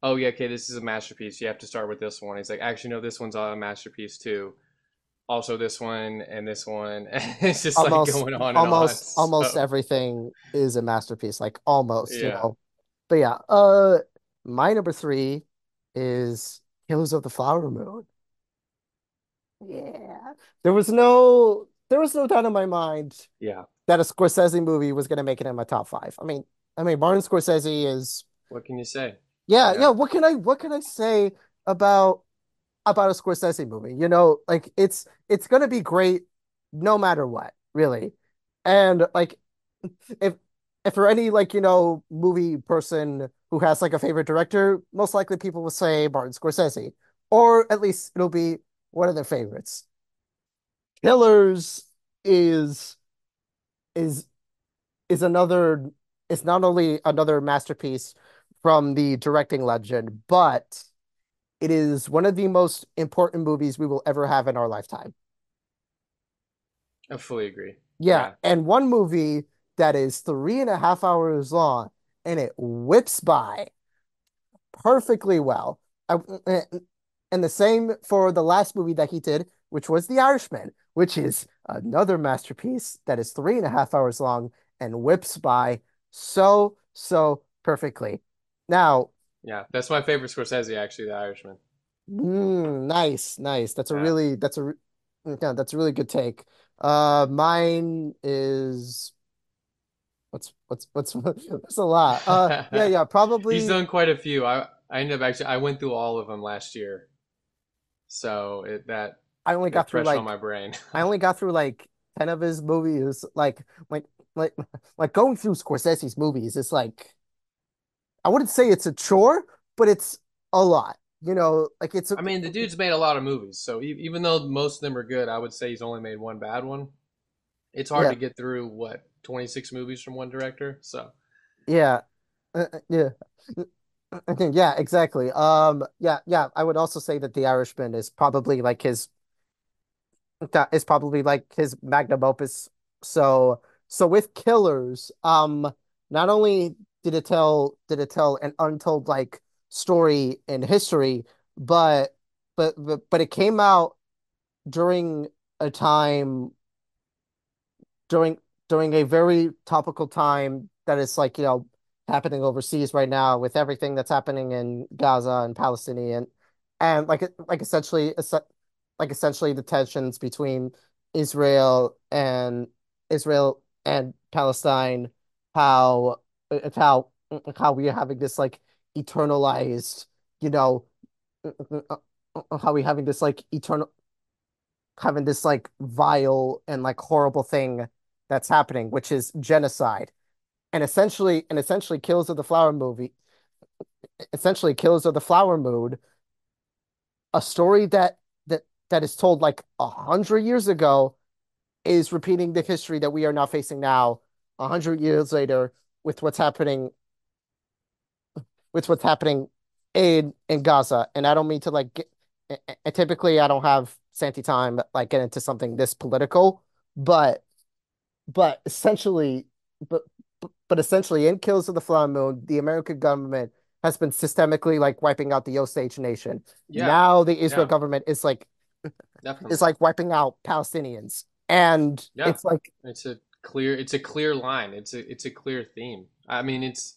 "Oh yeah, okay, this is a masterpiece. You have to start with this one." He's like, "Actually, no, this one's a masterpiece too. Also, this one and this one." And [laughs] it's just like going on and on. almost almost So everything is a masterpiece, like almost, you know. But yeah, uh my number three is Killers of the Flower Moon. Yeah. There was no there was no doubt in my mind yeah. that a Scorsese movie was gonna make it in my top five. I mean, I mean Martin Scorsese is What can you say? yeah, Yeah, yeah, what can I what can I say about about a Scorsese movie? You know, like it's it's gonna be great no matter what, really. And like if if for any like, you know, movie person who has like a favorite director, most likely people will say Martin Scorsese. Or at least it'll be one of their favorites. Killers is is is another is not only another masterpiece from the directing legend, but it is one of the most important movies we will ever have in our lifetime. I fully agree. Yeah, Yeah, and one movie that is three and a half hours long and it whips by perfectly well. I, and the same for the last movie that he did, which was The Irishman, which is another masterpiece that is three and a half hours long and whips by so, so perfectly. Now, yeah. That's my favorite Scorsese, actually, The Irishman. mm, nice, nice. That's a Yeah. really, that's a, yeah, that's a really good take. Uh, mine is what's what's what's [laughs] that's a lot. Uh, [laughs] yeah, yeah, probably. He's done quite a few. I I ended up actually I went through all of them last year, so it that I only got through like my brain. [laughs] I only got through like 10 of his movies. Like like like like going through Scorsese's movies is like I wouldn't say it's a chore, but it's a lot. You know, like it's a I mean, the dude's made a lot of movies, so even though most of them are good, I would say he's only made one bad one. It's hard yeah, to get through what 26 movies from one director. So yeah. Uh, uh, yeah. Yeah, exactly. Um yeah, yeah, I would also say that The Irishman is probably like his is probably like his magnum opus. So so with Killers, um, not only did it tell did it tell an untold like story in history, but but but, but it came out during a time during during a very topical time that is like, you know, happening overseas right now with everything that's happening in Gaza and Palestinian and like like essentially like essentially the tensions between Israel and Israel and Palestine, how uh, how uh, how we are having this like eternalized, you know, uh, how we having this like eternal having this like vile and like horrible thing that's happening, which is genocide. And essentially and essentially kills of the Flower movie essentially kills of the Flower mood, a story that that is told like a hundred years ago is repeating the history that we are now facing now, a hundred years later, with what's happening with what's happening in in Gaza. And I don't mean to like get, and typically I don't have Santi time like get into something this political, but but essentially but but essentially in Kills of the Flower Moon, the American government has been systemically like wiping out the Osage Nation. Yeah, Now the Israel yeah, government is like is like wiping out Palestinians. And Yeah, it's like it's a clear it's a clear line. It's a it's a clear theme. I mean, it's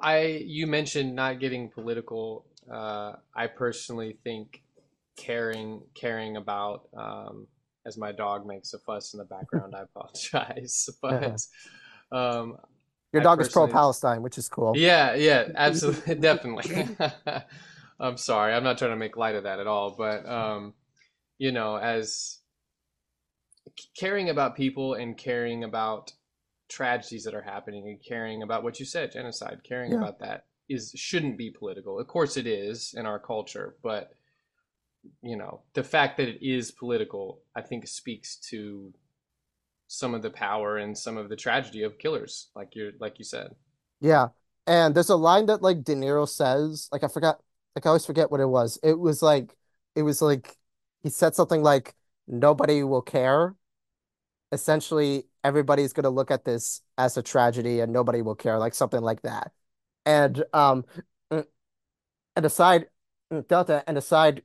I you mentioned not getting political. Uh, I personally think caring caring about um, as my dog makes a fuss in the background. I apologize, [laughs] but [laughs] um, your dog is pro-Palestine, which is cool. yeah yeah absolutely [laughs] definitely. I'm sorry, I'm not trying to make light of that at all, but um, you know, as caring about people and caring about tragedies that are happening and caring about what you said, genocide, caring Yeah. about that is shouldn't be political. Of course it is in our culture, but you know, the fact that it is political, I think speaks to some of the power and some of the tragedy of killers, like you like you said. Yeah. And there's a line that like De Niro says, like I forgot, like I always forget what it was. It was like it was like he said something like nobody will care. Essentially, everybody's gonna look at this as a tragedy and nobody will care, like something like that. And um and aside Delta and aside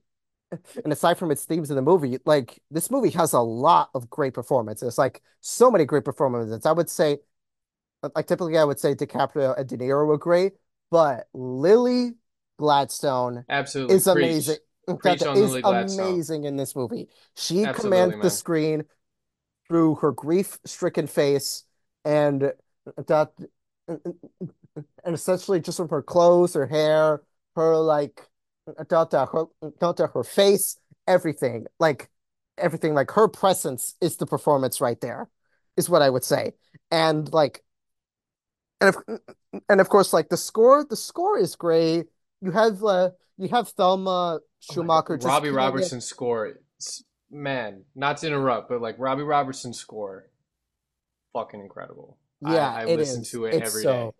and aside from its themes in the movie, like this movie has a lot of great performances. Like so many great performances. I would say like typically I would say DiCaprio and De Niro were great, but Lily Gladstone Absolutely. is amazing. Preach. Preach Is amazing in this movie. She commands Absolutely, the screen through her grief-stricken face and uh, that uh, uh, and essentially just from her clothes, her hair, her like Dota, her her face, everything. Like everything, like her presence is the performance right there, is what I would say. And like and of and of course, like the score, the score is great. You have uh, you have Thelma Oh. Schoonmaker just Robbie it. Score. Man, not to interrupt, but like Robbie Robertson's score, fucking incredible. Yeah, I it listen is. to it It's every day. so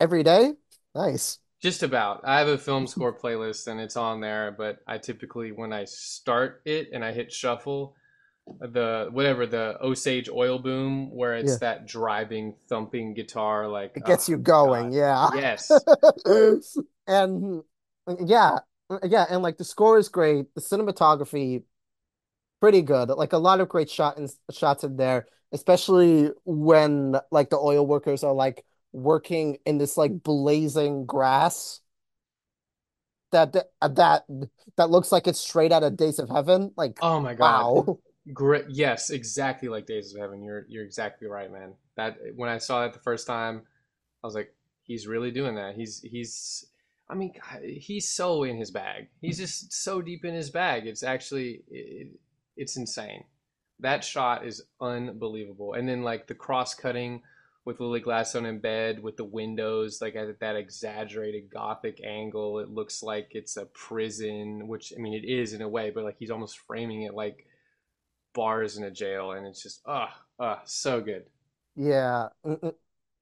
every day. Nice. Just about. I have a film [laughs] score playlist and it's on there, but I typically, when I start it and I hit shuffle, the whatever, the Osage Oil Boom, where it's Yeah, that driving, thumping guitar, like, it oh gets you going. God. Yeah. Yes. [laughs] And yeah, yeah, and like the score is great. The cinematography pretty good. Like a lot of great shot in, shots in there, especially when like the oil workers are like working in this like blazing grass that that that that looks like it's straight out of Days of Heaven. Like, Oh my God. wow. [laughs] Great. Yes, exactly like Days of Heaven. You're you're exactly right, man. That when I saw that the first time, I was like, he's really doing that. He's he's I mean, he's so in his bag. He's just so deep in his bag. It's actually it, it's insane. That shot is unbelievable. And then like the cross cutting with Lily Gladstone in bed with the windows like at that exaggerated gothic angle. It looks like it's a prison, which I mean it is in a way, but like he's almost framing it like bars in a jail, and it's just ah uh, ah so good. Yeah. Mm,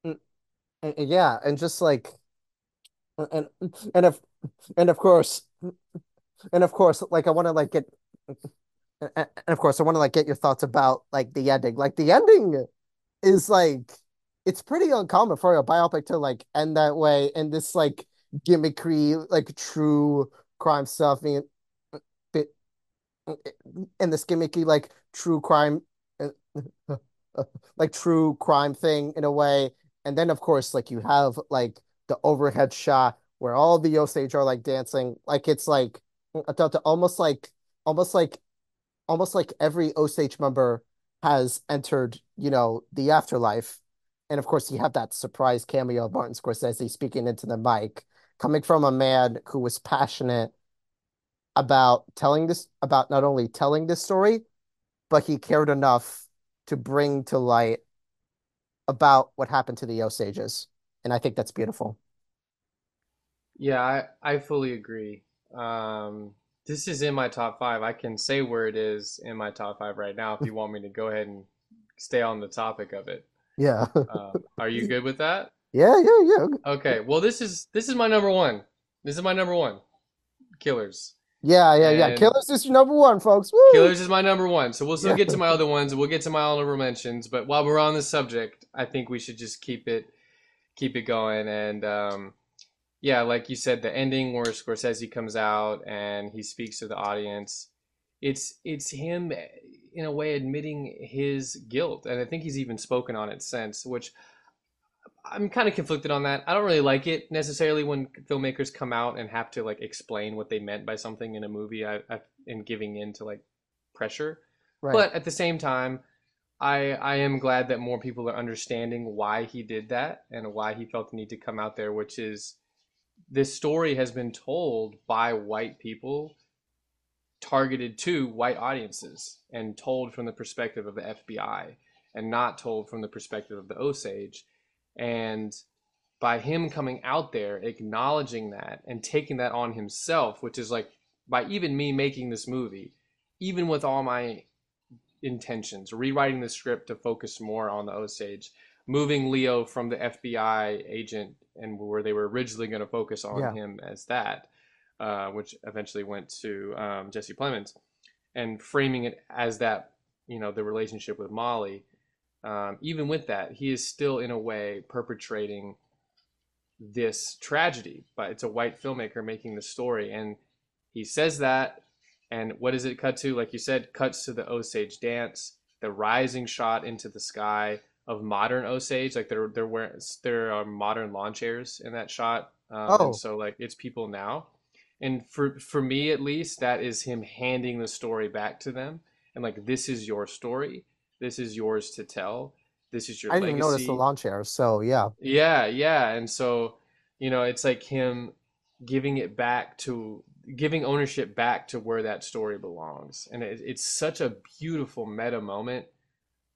mm, mm, Yeah, and just like and and of and of course and of course like I want to like get and of course I want to like get your thoughts about like the ending. Like the ending is like it's pretty uncommon for a biopic to like end that way and this like gimmickry like true crime stuff and bit and this gimmicky like true crime [laughs] like true crime thing in a way. And then of course like you have like the overhead shot where all the Osage are like dancing, like it's like almost like almost like almost like every Osage member has entered, you know, the afterlife. And of course, you have that surprise cameo of Martin Scorsese speaking into the mic, coming from a man who was passionate about telling this, about not only telling this story, but he cared enough to bring to light about what happened to the Osages. And I think that's beautiful. Yeah, I, I fully agree. Um, this is in my top five. I can say where it is in my top five right now if you want me to go ahead and stay on the topic of it. Yeah. Uh, are you good with that? [laughs] Yeah, yeah, yeah. Okay. Well, this is this is my number one. This is my number one. Killers. Yeah, yeah, yeah. Killers is your number one, folks. Woo! Killers is my number one. So we'll still Yeah. get to my other ones. We'll get to my honorable mentions. But while we're on the subject, I think we should just keep it keep it going. And um, yeah, like you said, the ending where Scorsese comes out and he speaks to the audience, it's it's him in a way admitting his guilt, and I think he's even spoken on it since, which I'm kind of conflicted on that. I don't really like it necessarily when filmmakers come out and have to like explain what they meant by something in a movie. I, I and giving in to like pressure, Right. but at the same time, I I am glad that more people are understanding why he did that and why he felt the need to come out there, which is this story has been told by white people targeted to white audiences and told from the perspective of the FBI and not told from the perspective of the Osage. And by him coming out there, acknowledging that and taking that on himself, which is like by even me making this movie, even with all my intentions, rewriting the script to focus more on the Osage, moving Leo from the FBI agent and where they were originally going to focus on Yeah. him as that, uh, which eventually went to um, Jesse Plemons, and framing it as that, you know, the relationship with Molly. Um, even with that, he is still in a way perpetrating this tragedy, but it's a white filmmaker making the story, and he says that, and what does it cut to? Like you said, cuts to the Osage dance, the rising shot into the sky of modern Osage, like there there were there are modern lawn chairs in that shot, um, Oh, so like it's people now, and for for me at least, that is him handing the story back to them, and like this is your story, this is yours to tell, this is your I didn't even notice the legacy lawn chairs. So yeah. yeah, yeah. And so, you know, it's like him giving it back to giving ownership back to where that story belongs. And it, it's such a beautiful meta moment.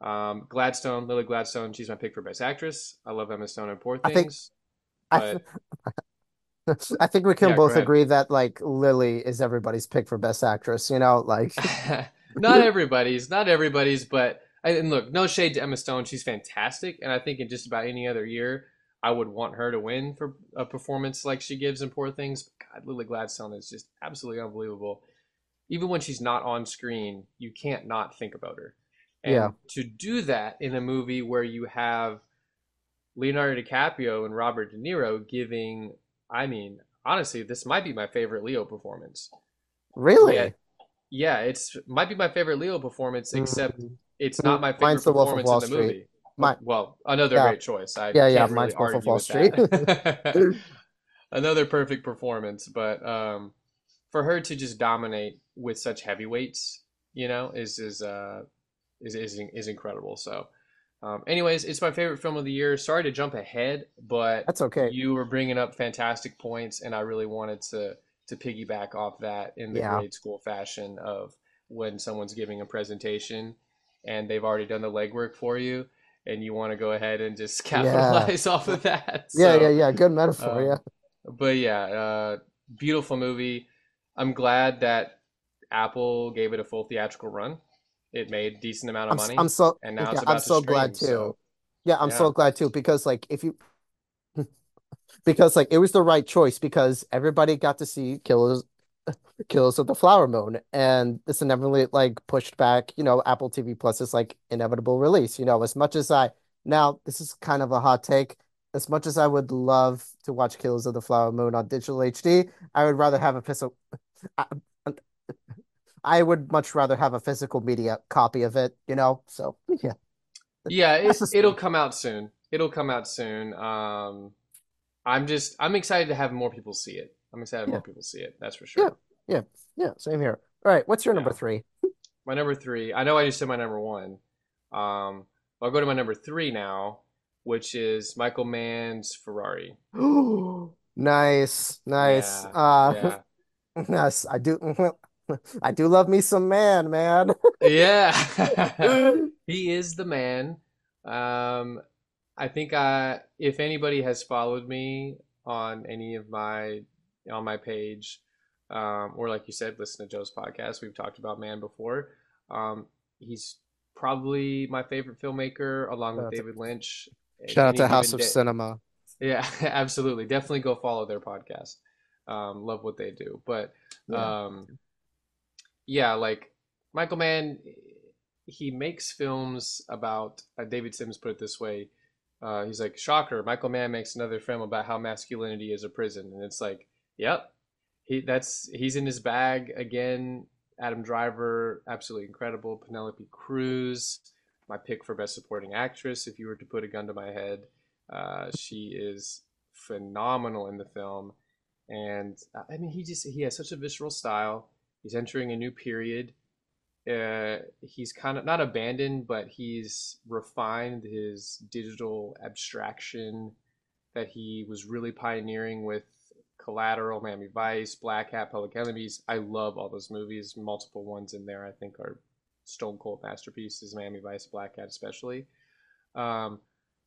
Um, Gladstone, Lily Gladstone, she's my pick for Best Actress. I love Emma Stone and Poor I think Things, I th [laughs] I think we can yeah, both agree that like Lily is everybody's pick for best actress, you know, like [laughs] Not everybody's, not everybody's, but and look, no shade to Emma Stone, she's fantastic, and I think in just about any other year, I would want her to win for a performance like she gives in Poor Things. God, Lily Gladstone is just absolutely unbelievable. Even when she's not on screen, you can't not think about her. yeah. And to do that in a movie where you have Leonardo DiCaprio and Robert De Niro giving, I mean, honestly, this might be my favorite Leo performance. Really? yeah, it's might be my favorite Leo performance, except Mm, it's not my favorite mine's The Wolf of performance in the Street. movie. My Well, another yeah. great choice. I Yeah, yeah, can't really mine's Wolf Wall Street. [laughs] [laughs] [laughs] Another perfect performance, but um, for her to just dominate with such heavyweights, you know, is is uh is is, is incredible. So, um, anyways, it's my favorite film of the year. Sorry to jump ahead, but That's okay. you were bringing up fantastic points, and I really wanted to to piggyback off that in the Yeah. grade school fashion of when someone's giving a presentation and they've already done the legwork for you, and you want to go ahead and just [laughs] Yeah. capitalize off of that. [laughs] Yeah, yeah, yeah. Good metaphor, yeah. um, but yeah, uh, beautiful movie. I'm glad that Apple gave it a full theatrical run. It made a decent amount of I'm s- I'm money, so and now yeah, it's I'm so glad stream. too. So Yeah, I'm yeah, so glad too because like if you [laughs] because like it was the right choice because everybody got to see Killers Killers of the Flower Moon and this inevitably like pushed back, you know, Apple TV plus is like inevitable release. You know, as much as I now this is kind of a hot take. As much as I would love to watch Killers of the Flower Moon on digital HD, I would rather have a physical [laughs] I, I would much rather have a physical media copy of it, you know? So yeah. Yeah, [laughs] That's it, the it'll come out soon. It'll come out soon. Um, I'm just I'm excited to have more people see it. I'm excited Yeah, more people see it. That's for sure. yeah, yeah. Yeah. Same here. All right, what's your number three? [laughs] My number three. I know I just said my number one. Um, I'll go to my number three now, which is Michael Mann's Ferrari. [gasps] Nice, nice. Yeah, Uh, yeah, [laughs] yes, I do. [laughs] I do love me some man, man. yeah. He is the man. Um, I think I, if anybody has followed me on any of my on my page, um, or like you said, listen to Joe's podcast, we've talked about Mann before. Um, he's probably my favorite filmmaker, along Shout with out to, David Lynch. Shout out to House of day, Cinema. yeah, [laughs] absolutely, definitely go follow their podcast. Um, love what they do, but Yeah, um, yeah, like Michael Mann, he makes films about. Uh, David Sims put it this way. Uh, he's like, shocker. Michael Mann makes another film about how masculinity is a prison, and it's like, yep, he that's he's in his bag again. Adam Driver, absolutely incredible. Penelope Cruz, my pick for best supporting actress. If you were to put a gun to my head, uh, she is phenomenal in the film, and uh, I mean, he just he has such a visceral style. He's entering a new period uh, he's kind of not abandoned, but he's refined his digital abstraction that he was really pioneering with Collateral, Miami Vice, Black Hat, Public Enemies. I love all those movies. Multiple ones in there I think are stone cold masterpieces. Miami Vice, Black Hat, especially. Um,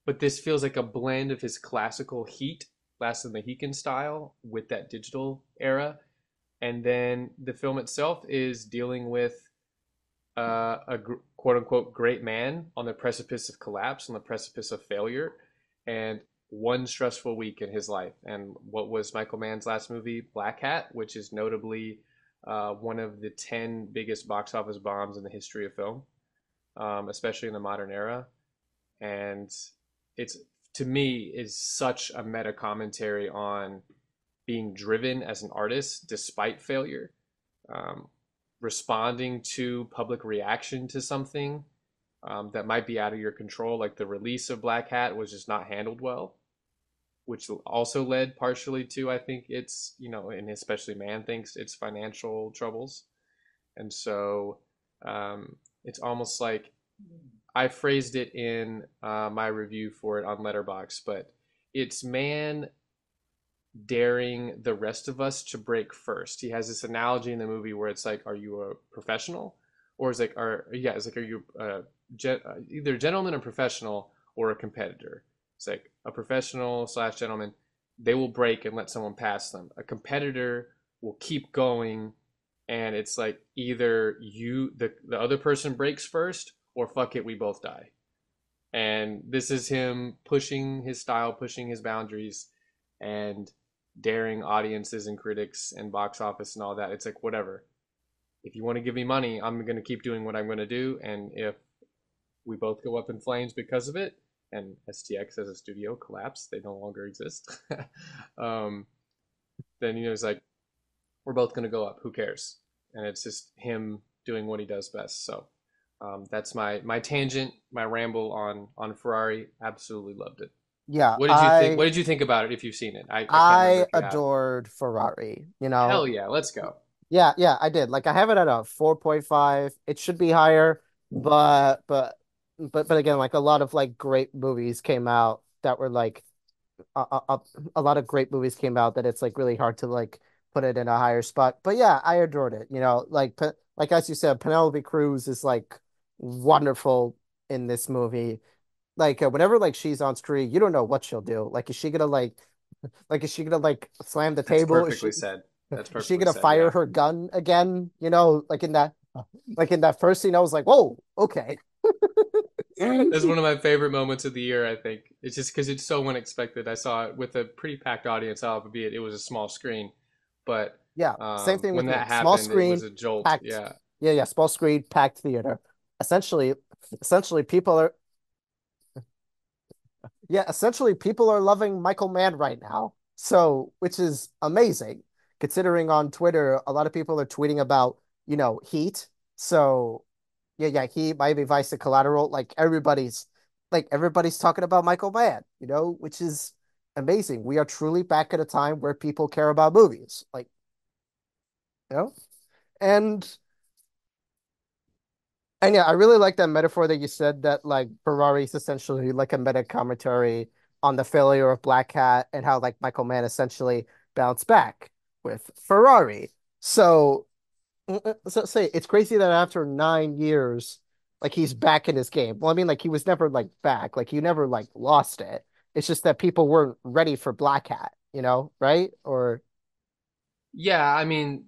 but this feels like a blend of his classical Heat, Last of the Mohican style, with that digital era. And then the film itself is dealing with uh, a quote unquote great man on the precipice of collapse, on the precipice of failure, and one stressful week in his life. And what was Michael Mann's last movie, Black Hat, which is notably uh, one of the 10 biggest box office bombs in the history of film, um, especially in the modern era. And it's, to me, is such a meta commentary on being driven as an artist despite failure. Um, responding to public reaction to something um, that might be out of your control, like the release of Black Hat was just not handled well, which also led partially to I think it's you know, and especially Mann thinks it's financial troubles, and so um, it's almost like I phrased it in uh, my review for it on Letterboxd, but it's Mann daring the rest of us to break first. He has this analogy in the movie where it's like, are you a professional, or is like, are yeah, it's like, are you uh, gen- uh, either a gentleman or professional or a competitor? It's like a professional slash gentleman, they will break and let someone pass them. A competitor will keep going, and it's like either you the the other person breaks first, or fuck it, we both die. And this is him pushing his style, pushing his boundaries, and daring audiences and critics and box office and all that. It's like whatever. If you want to give me money, I'm going to keep doing what I'm going to do. And if we both go up in flames because of it, and STX as a studio collapse, they no longer exist. [laughs] um, then you know it's like we're both going to go up. Who cares? And it's just him doing what he does best. So um, that's my my tangent, my ramble on on Ferrari. Absolutely loved it. yeah. What did you think? What did you think about it? If you've seen it, I, I I have. adored Ferrari. You know, Hell yeah, let's go. Yeah, yeah, I did. Like I have it at a 4.5. It should be higher, but but but but again, like a lot of like great movies came out that were like a, a, a lot of great movies came out that it's like really hard to like put it in a higher spot. But yeah, I adored it. You know, like like as you said, Penelope Cruz is like wonderful in this movie. Like uh, whenever like she's on screen, you don't know what she'll do. Like is she gonna like [laughs] like is she gonna like slam the That's table? Is she perfectly said. That's is she gonna said. fire Yeah. her gun again? You know, like in that like in that first scene, I was like, whoa, okay. That's [laughs] one of my favorite moments of the year. I think it's just because it's so unexpected. I saw it with a pretty packed audience, albeit it was a small screen, but Yeah, same um, thing when with me. that Small happened, it was screen, a jolt. packed. Yeah, Yeah, yeah, small screen, packed theater. Essentially, essentially people are yeah, essentially people are loving Michael Mann right now. So, which is amazing considering on Twitter a lot of people are tweeting about, you know, Heat. So, yeah, yeah, he Heat, Miami Vice and Collateral, like everybody's like everybody's talking about Michael Mann, you know, which is amazing. We are truly back at a time where people care about movies, like you know, and and yeah, I really like that metaphor that you said that like Ferrari is essentially like a meta commentary on the failure of Black Hat and how like Michael Mann essentially bounced back with Ferrari. So Mm, uh, So say it's crazy that after nine years, like he's back in his game. Well, I mean, like he was never like back, like you never like lost it. It's just that people weren't ready for Black Hat, you know, right? Or Yeah, I mean,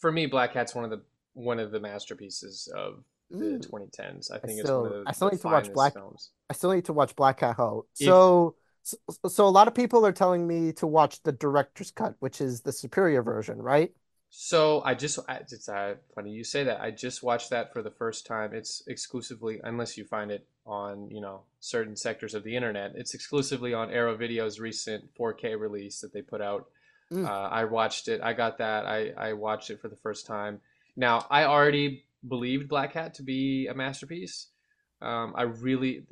for me, Black Hat's one of the one of the masterpieces of the mm, 2010s. I I think it's one of the, I still need to watch Black. films. I still need to watch Black Hat Ho. So, so so a lot of people are telling me to watch the director's cut, which is the superior version, right? so, I just it's uh, funny you say that. I just watched that for the first time. It's exclusively, unless you find it on you know certain sectors of the internet, it's exclusively on Arrow Video's recent 4K release that they put out Mm. Uh, I watched it. I got that. I, I watched it for the first time. Now, I already believed Black Hat to be a masterpiece. Um, I really,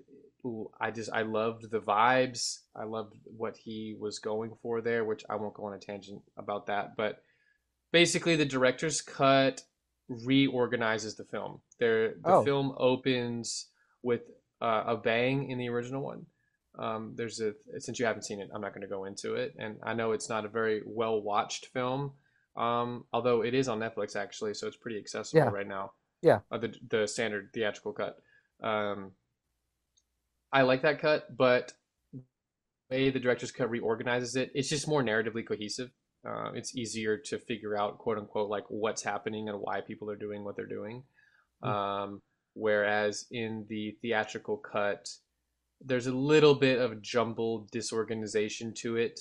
I just, I loved the vibes. I loved what he was going for there, which I won't go on a tangent about that. But basically, the director's cut reorganizes the film. There, the Oh, film opens with uh, a bang in the original one. Um, there's a since you haven't seen it, I'm not going to go into it, and I know it's not a very well watched film, um, although it is on Netflix actually, so it's pretty accessible yeah, right now. yeah. Uh, the the standard theatrical cut. Um, I like that cut, but the way the director's cut reorganizes it, it's just more narratively cohesive. Uh, it's easier to figure out, quote unquote, like what's happening and why people are doing what they're doing. Mm. Um, whereas in the theatrical cut, there's a little bit of jumbled disorganization to it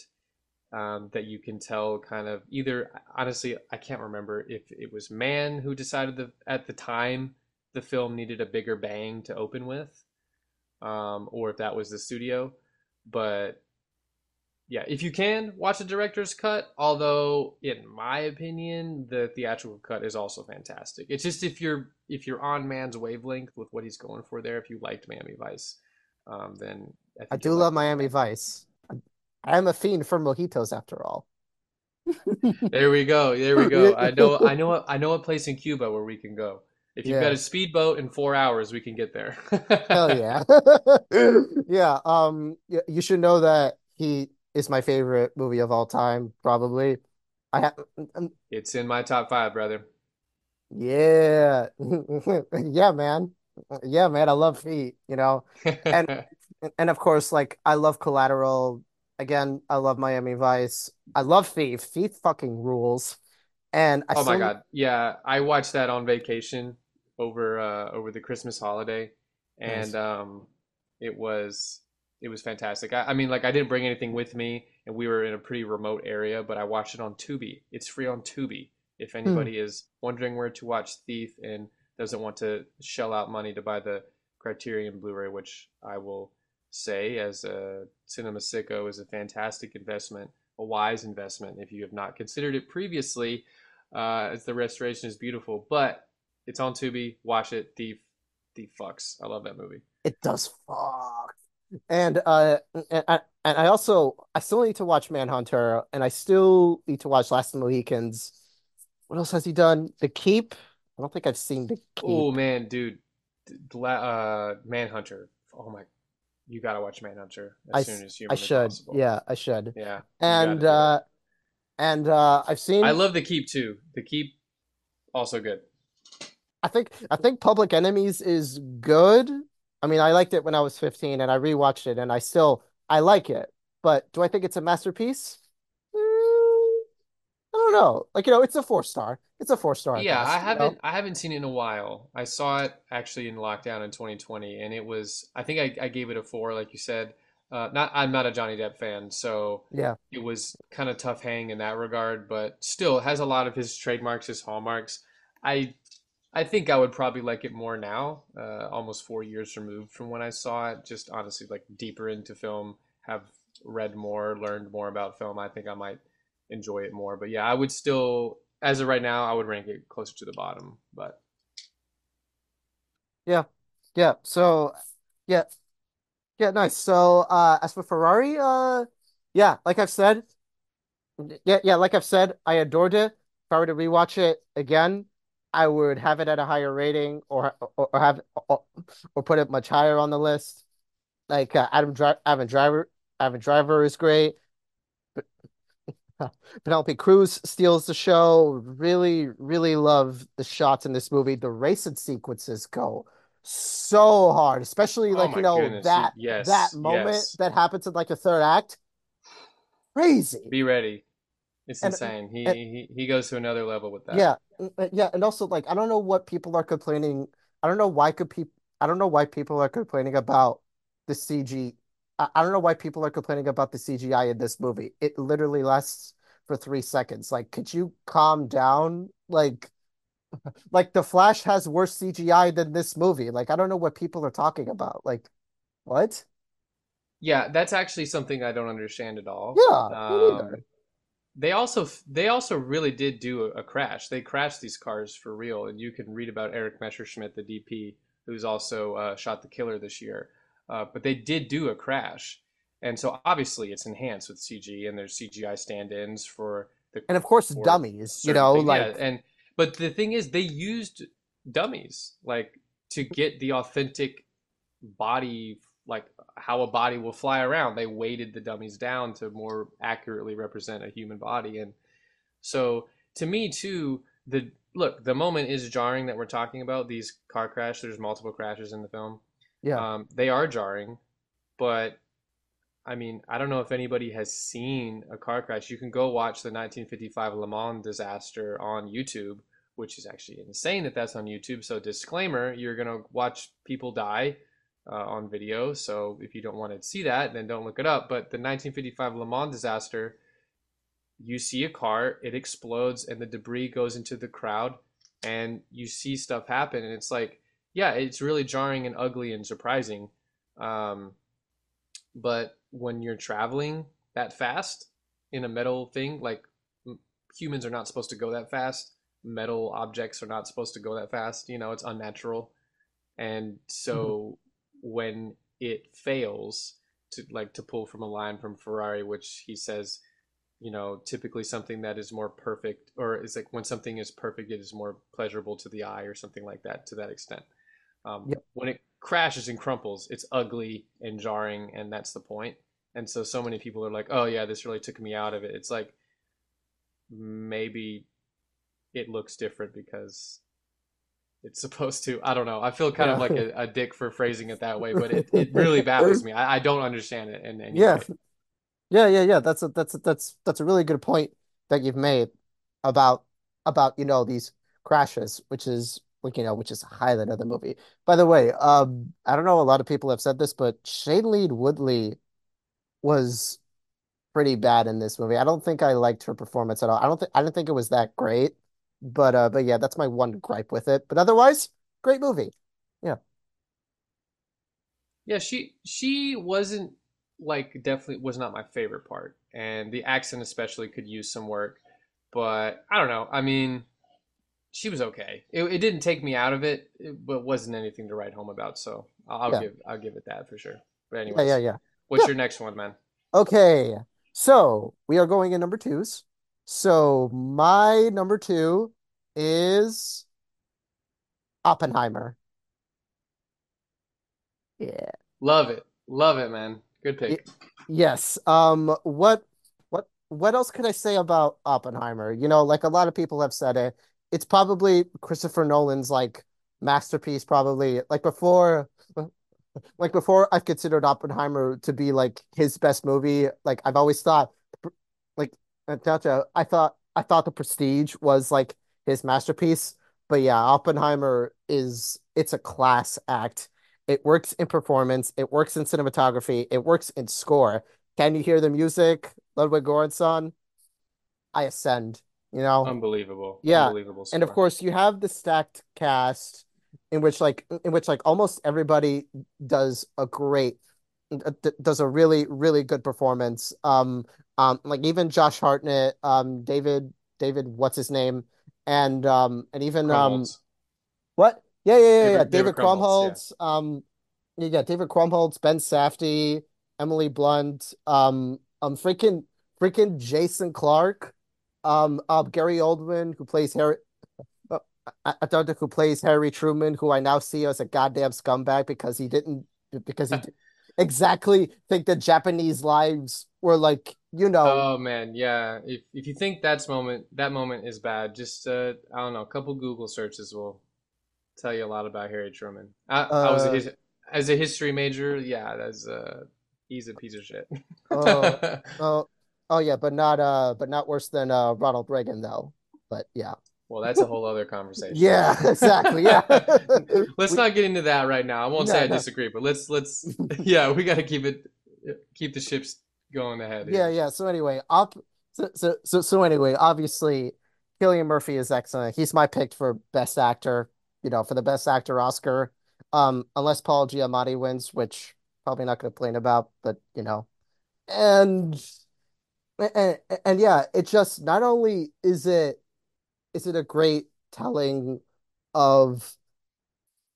um, that you can tell kind of either honestly i can't remember if it was Mann who decided that at the time the film needed a bigger bang to open with um, or if that was the studio but yeah if you can watch the director's cut although in my opinion the theatrical cut is also fantastic it's just if you're if you're on Mann's wavelength with what he's going for there if you liked miami vice um, then i I do love Miami Vice. I, I am a fiend for mojitos after all. There we go. There we [laughs] go. I know. I know. I know a place in Cuba where we can go. If you've got a speedboat in four hours, we can get there. [laughs] Hell yeah. [laughs] Yeah, um you should know that he is my favorite movie of all time, probably. I have it's in my top five, brother. yeah. [laughs] Yeah, man. Yeah, man, I love Heat, you know. And and of course, like I love Collateral. Again, I love Miami Vice. I love Thief. Thief fucking rules. And I Oh my still God. Yeah, I watched that on vacation over uh over the Christmas holiday and nice. um it was it was fantastic. I, I mean like I didn't bring anything with me and we were in a pretty remote area, but I watched it on Tubi. It's free on Tubi. If Hmm. anybody is wondering where to watch Thief and doesn't want to shell out money to buy the Criterion Blu-ray, which I will say as a cinema sicko is a fantastic investment, a wise investment if you have not considered it previously uh, as the restoration is beautiful. But it's on Tubi. Watch it. The the fucks. I love that movie. It does fuck. And uh and I and I also I still need to watch Manhunter and I still need to watch Last of the Mohicans. What else has he done? The Keep? I don't think I've seen The Keep. Oh man, dude, uh, Manhunter. Oh my, you gotta watch Manhunter I as s- soon as I humanly should. possible. Yeah, I should. Yeah, And gotta do it. uh and uh I've seen. I love The Keep too. The Keep also good. I think I think Public Enemies is good. I mean, I liked it when I was 15 and I rewatched it and I still I like it. But do I think it's a masterpiece? Mm, I don't know. Like, you know, it's a four star. It's a four star Yeah, I best, you know? haven't I haven't seen it in a while. I saw it actually in lockdown in 2020, and it was I think I, I gave it a four, like you said. Uh, not I'm not a Johnny Depp fan, so Yeah. it was kind of tough hang in that regard, but still has a lot of his trademarks, his hallmarks. I I think I would probably like it more now, uh, almost four years removed from when I saw it. Just honestly, like deeper into film, have read more, learned more about film. I think I might enjoy it more. But yeah, I would still, as of right now, I would rank it closer to the bottom. But Yeah. Yeah. So, yeah. Yeah, nice. So, uh, as for Ferrari, uh, yeah, like I've said, yeah, yeah, like I've said, I adored it. If I were to rewatch it again, I would have it at a higher rating, or or, or have or, or put it much higher on the list. Like uh, Adam Dri Adam Driver, Adam Driver is great. [laughs] Penelope Cruz steals the show. Really, really love the shots in this movie. The racing sequences go so hard, especially Oh like you know goodness. That that moment yes. that happens in like the third act. Crazy. Be ready. It's And, insane. He and he he goes to another level with that. yeah, uh, yeah, and also like I don't know what people are complaining. I don't know why could people. I don't know why people are complaining about the CG. I, I don't know why people are complaining about the CGI in this movie. It literally lasts for three seconds. Like, could you calm down? Like, [laughs] like the Flash has worse CGI than this movie. Like, I don't know what people are talking about. Like, what? Yeah, that's actually something I don't understand at all. Yeah, Um. They also they also really did do a, crash. They crashed these cars for real, and you can read about Eric Messerschmidt, the DP, who's also uh, shot the killer this year. Uh, but they did do a crash, and so obviously it's enhanced with CG, and there's CGI stand-ins for the And of course, dummies. You know, things. Yeah, like and but the thing is, they used dummies like to get the authentic body, like how a body will fly around. They weighted the dummies down to more accurately represent a human body, and so to me too, the look the moment is jarring that we're talking about these car crash. There's multiple crashes in the film. yeah. Um, they are jarring, but I mean, I don't know if anybody has seen a car crash. You can go watch the 1955 Le Mans disaster on YouTube, which is actually insane that that's on YouTube. So, disclaimer you're going to watch people die uh, on video. So, if you don't want to see that, then don't look it up. But the 1955 Le Mans disaster, you see a car, it explodes, and the debris goes into the crowd, and you see stuff happen. And it's like, yeah, it's really jarring and ugly and surprising. Um, but when you're traveling that fast in a metal thing, like humans are not supposed to go that fast, metal objects are not supposed to go that fast. You know, it's unnatural. And so when it fails to like to pull from a line from Ferrari, which he says, you know, typically something that is more perfect, or is like when something is perfect, it is more pleasurable to the eye, or something like that, to that extent. Um, Yep. when it crashes and crumples, it's ugly and jarring, and that's the point. And so, so many people are like, "Oh yeah, this really took me out of it." It's like maybe it looks different because it's supposed to. I don't know. I feel kind of like a, a dick for phrasing it that way, but it, [laughs] it really baffles me. I, I don't understand it And Yeah. way. Yeah, yeah, yeah. That's a that's a, that's that's a really good point that you've made about about you know these crashes, which is like you know which is a highlight of the movie. By the way, um, I don't know. A lot of people have said this, but Shailene Woodley was pretty bad in this movie. I don't think I liked her performance at all. I don't think I didn't think it was that great, but uh, but yeah, that's my one gripe with it. But otherwise, great movie. Yeah, Yeah, she she wasn't like definitely was not my favorite part, and the accent especially could use some work. But I don't know. I mean, she was okay. It, it didn't take me out of it, but wasn't anything to write home about. So I'll, I'll yeah, give I'll give it that for sure. But anyway, yeah, yeah, yeah, what's yeah. your next one, man? Okay, so we are going in number twos. So my number two is Oppenheimer. Yeah. Love it, love it, man. Good Y- pick. yes. Um, what what what else could I say about Oppenheimer? You know, like a lot of people have said it. It's probably Christopher Nolan's like masterpiece, probably like before [laughs] like before I've considered Oppenheimer to be like his best movie. Like I've always thought like Natasha, I thought I thought The Prestige was like his masterpiece, but yeah, Oppenheimer is it's a class act. It works in performance, it works in cinematography, it works in score. Can you hear the music? Ludwig Göransson, I ascend, you know? Unbelievable, Yeah. unbelievable And of course you have the stacked cast in which like in which like almost everybody does a great does a really really good performance. Um um like even Josh Hartnett, um David David what's his name? And um and even um what? Yeah, yeah, yeah, yeah. David David David Krumholtz, yeah. Um You got David Krumholtz, Ben Safdie, Emily Blunt, um, um, freaking, freaking Jason Clarke, um, uh, Gary Oldman who plays Harry, uh, I, know who plays Harry Truman, who I now see as a goddamn scumbag because he didn't, because he [laughs] exactly think that Japanese lives were like, you know, Oh man, yeah. If if you think that's moment that moment is bad, just uh, I don't know, a couple Google searches will tell you a lot about Harry Truman. I, I was a uh, his, as a history major, yeah, that's uh he's a piece of shit. uh, uh, [laughs] oh yeah, but not, uh, but not worse than uh Ronald Reagan though. But yeah. Well, that's a whole other conversation. Yeah, exactly. Yeah. [laughs] Let's We not get into that right now. I won't say I no. disagree, but let's let's [laughs] yeah, we got to keep it keep the ships going ahead Yeah, here. yeah. So anyway, up so so so so anyway, obviously Cillian Murphy is excellent. He's my pick for best actor, you know, for the best actor Oscar. Um, unless Paul Giamatti wins, which probably not gonna complain about, but you know. And and, and yeah, it just not only is it is it a great telling of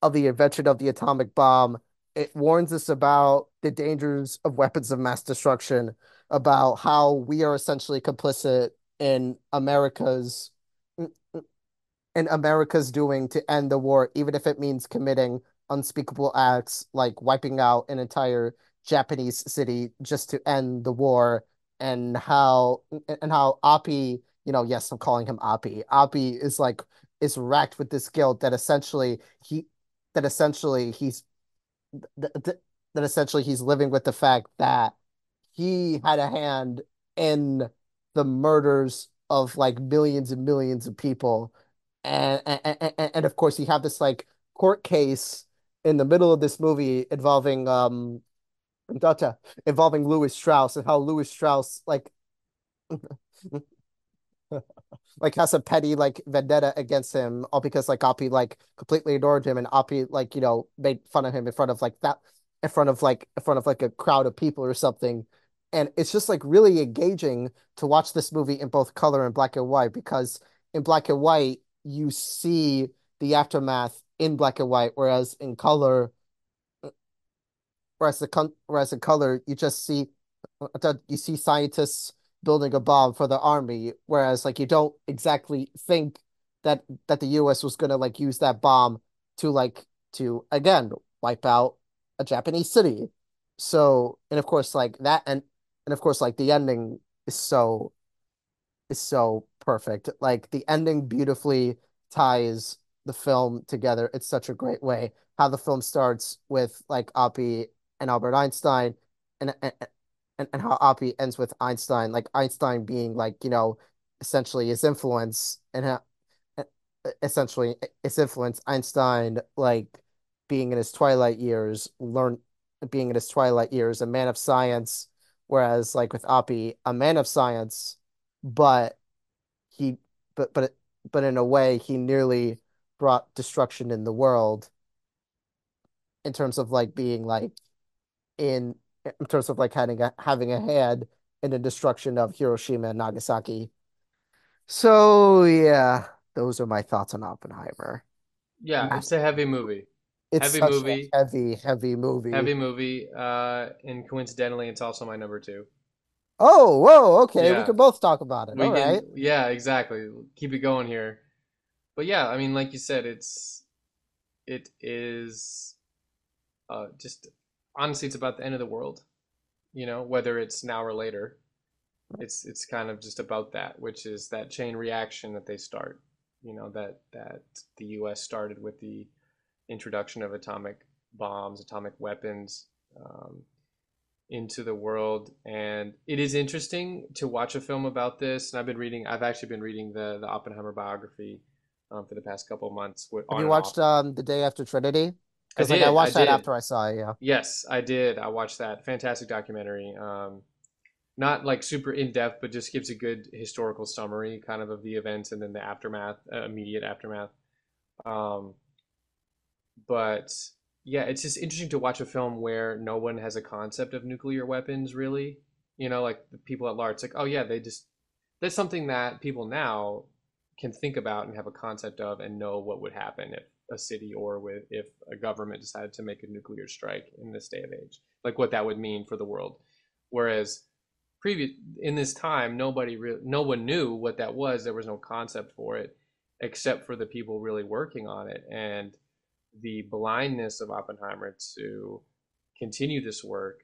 of the invention of the atomic bomb. It warns us about the dangers of weapons of mass destruction, about how we are essentially complicit in America's in America's doing to end the war, even if it means committing unspeakable acts like wiping out an entire Japanese city just to end the war, and how and how Oppie, you know, yes, I'm calling him Oppie. Oppie is like is racked with this guilt that essentially he that essentially he's that, that essentially he's living with the fact that he had a hand in the murders of like millions and millions of people. And and, and, and of course you have this like court case in the middle of this movie involving um involving Lewis Strauss and how Lewis Strauss like [laughs] like has a petty like vendetta against him all because like Oppie like completely ignored him and Oppie like you know made fun of him in front of like that in front of like in front of like a crowd of people or something. And it's just like really engaging to watch this movie in both color and black and white because in black and white you see the aftermath in black and white whereas in color whereas the con whereas in color you just see uh, uh, you see scientists building a bomb for the army, whereas like you don't exactly think that that the US was gonna like use that bomb to like to again wipe out a Japanese city. So and of course like that and and of course like the ending is so is so perfect. Like the ending beautifully ties the film together. It's such a great way. How the film starts with like Oppie and Albert Einstein and and, and, and how Oppie ends with Einstein, like Einstein being like, you know, essentially his influence and how essentially his influence, Einstein like being in his twilight years, learn being in his twilight years, a man of science, whereas like with Oppie, a man of science, but he but but but in a way he nearly brought destruction in the world in terms of like being like in in terms of like having a having a hand in the destruction of Hiroshima and Nagasaki. So yeah, those are my thoughts on Oppenheimer. Yeah, it's a heavy movie. It's Heavy such a movie. heavy, heavy movie. Heavy movie. Uh, and coincidentally, it's also my number two. Oh, whoa, okay, we can both talk about it. we All right. can. Yeah, exactly. Keep it going here. But yeah, I mean, like you said, it's it is uh, just honestly, it's about the end of the world. You know, whether it's now or later, it's it's kind of just about that, which is that chain reaction that they start. You know, that that the U.S. started with the introduction of atomic bombs, atomic weapons. Um, into the world and it is interesting to watch a film about this and i've been reading i've actually been reading the the oppenheimer biography um, for the past couple of months Have you watched um The Day After Trinity? I Because like I did i watched that did after I saw it, yeah. yes i did i watched that fantastic documentary um, not like super in depth but just gives a good historical summary kind of of the events and then the aftermath uh, immediate aftermath um, but yeah, it's just interesting to watch a film where no one has a concept of nuclear weapons, really. You know, like the people at large, it's like, oh yeah, they just that's something that people now can think about and have a concept of and know what would happen if a city or with if a government decided to make a nuclear strike in this day of age, like what that would mean for the world. Whereas previous in this time, nobody really, no one knew what that was. There was no concept for it, except for the people really working on it and the blindness of Oppenheimer to continue this work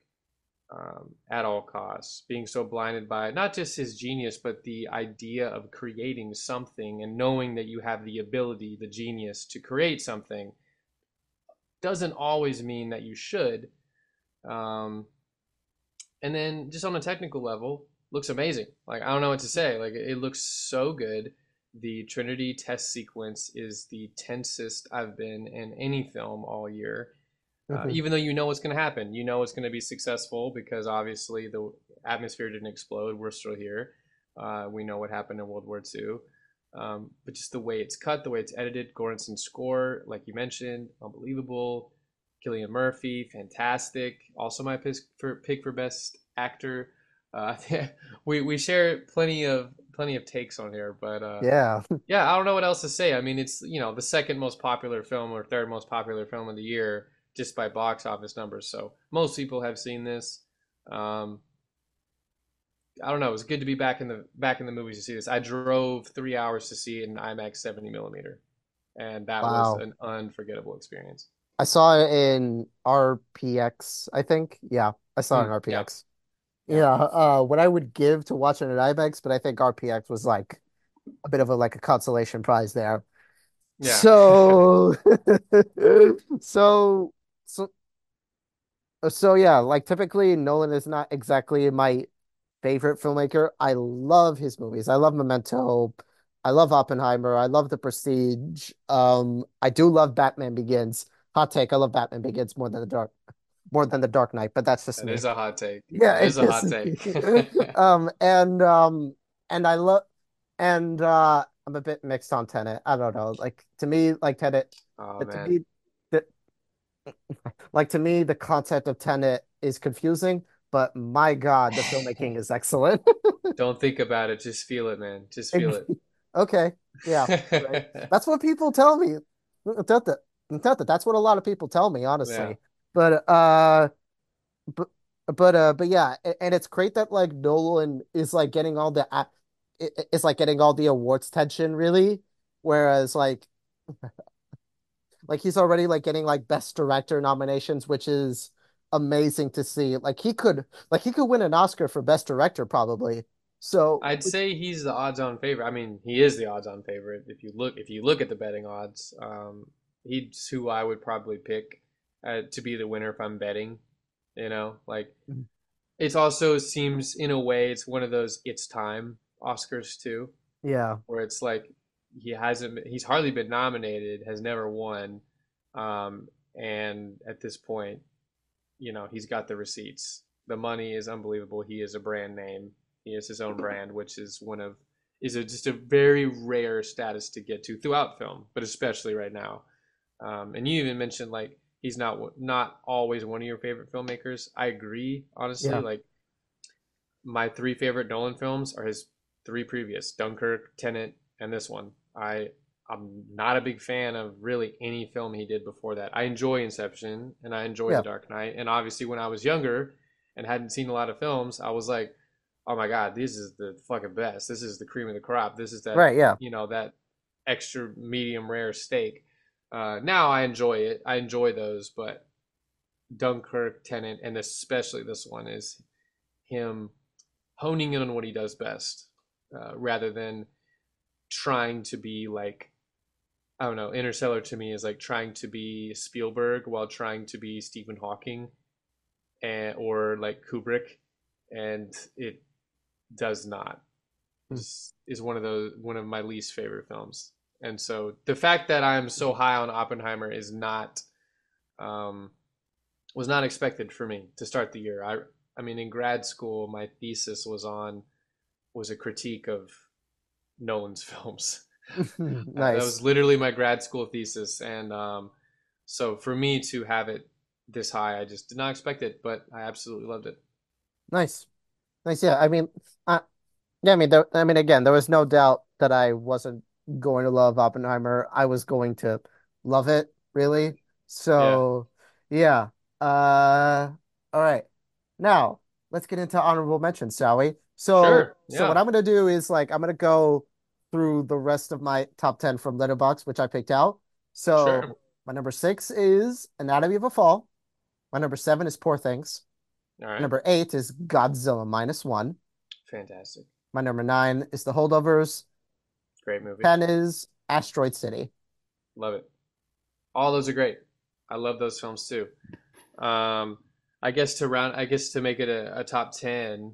um, at all costs, being so blinded by not just his genius, but the idea of creating something and knowing that you have the ability, the genius to create something, doesn't always mean that you should. Um, and then just on a technical level, looks amazing. Like I don't know what to say. Like it looks so good. The Trinity test sequence is the tensest I've been in any film all year uh, even though you know what's going to happen. You know it's going to be successful because obviously the atmosphere didn't explode. We're still here. Uh, we know what happened in World War II. Um, but just the way it's cut, the way it's edited, Göransson's score, like you mentioned, unbelievable. Cillian Murphy, fantastic. Also my pick for, pick for best actor. Uh, [laughs] we we share plenty of plenty of takes on here, but uh, yeah, yeah, I don't know what else to say. I mean, it's you know the second most popular film or third most popular film of the year just by box office numbers. So most people have seen this. Um, I don't know. It was good to be back in the back in the movies to see this. I drove three hours to see it in IMAX 70 millimeter, and that wow. was an unforgettable experience. I saw it in RPX. I think. Yeah, I saw it in RPX. Mm, yeah. yeah uh, what I would give to watch it at IMAX, but I think RPX was like a bit of a like a consolation prize there. Yeah. So, [laughs] so so uh, so yeah, like typically Nolan is not exactly my favorite filmmaker. I love his movies. I love Memento. I love Oppenheimer. I love The Prestige. Um, I do love Batman Begins. Hot take, I love Batman Begins more than the Dark more than the Dark Knight, but that's just it me. is a hot take. Yeah, it is a hot take. [laughs] um and um and I love and uh I'm a bit mixed on Tenet. I don't know. Like to me, like Tenet, oh, to me, like to me, the concept of Tenet is confusing, but my God, the filmmaking is excellent. [laughs] Don't think about it, just feel it, man. Just feel it. [laughs] okay, yeah, right. [laughs] that's what people tell me. That's what a lot of people tell me, honestly. Yeah. But uh, but but uh, but yeah, and it's great that like Nolan is like getting all the it's like getting all the awards tension, really. Whereas like like he's already like getting like best director nominations, which is amazing to see. Like he could like he could win an Oscar for best director probably. So I'd say he's the odds-on favorite. I mean, he is the odds-on favorite if you look if you look at the betting odds. Um, he's who I would probably pick uh, to be the winner if I'm betting. You know, like mm-hmm. it also seems in a way it's one of those it's time Oscars too. Yeah, where it's like he hasn't he's hardly been nominated, has never won, um, and at this point, you know he's got the receipts. The money is unbelievable. He is a brand name. He is his own brand, which is one of is a, just a very rare status to get to throughout film, but especially right now. Um, and you even mentioned like he's not not always one of your favorite filmmakers. I agree, honestly. Yeah. Like my three favorite Nolan films are his three previous: Dunkirk, Tenet, and this one. I I'm not a big fan of really any film he did before that. I enjoy Inception and I enjoy yeah. The Dark Knight, and obviously when I was younger and hadn't seen a lot of films, I was like, "Oh my god, this is the fucking best. This is the cream of the crop. This is that right, yeah, you know that extra medium rare steak." Uh, now I enjoy it. I enjoy those, but Dunkirk, Tenet, and especially this one is him honing in on what he does best, uh, rather than trying to be like I don't know, Interstellar to me is like trying to be Spielberg while trying to be Stephen Hawking and or like Kubrick and it does not. Hmm. Is one of those one of my least favorite films. And so the fact that I'm so high on Oppenheimer is not um was not expected for me to start the year. I I mean in grad school my thesis was on was a critique of Nolan's [laughs] films. nice. [laughs] Uh, that was literally my grad school thesis, and um, so for me to have it this high, I just did not expect it, but I absolutely loved it. Nice, nice. Yeah, I mean, uh, yeah, I mean, there, I mean, again, there was no doubt that I wasn't going to love Oppenheimer. I was going to love it, really. Yeah. So, yeah. Uh, all right. Now, let's get into honorable mentions, shall we? So, Sure. so what I'm gonna do is like I'm gonna go through the rest of my top 10 from Letterboxd, which I picked out. Sure. So, my number six is Anatomy of a Fall. My number seven is Poor Things. Right. number eight is Godzilla minus one. Fantastic. My number nine is The Holdovers. Great movie. 10 is Asteroid City. Love it. All those are great. I love those films too. Um, I guess to round, I guess to make it a, a top ten,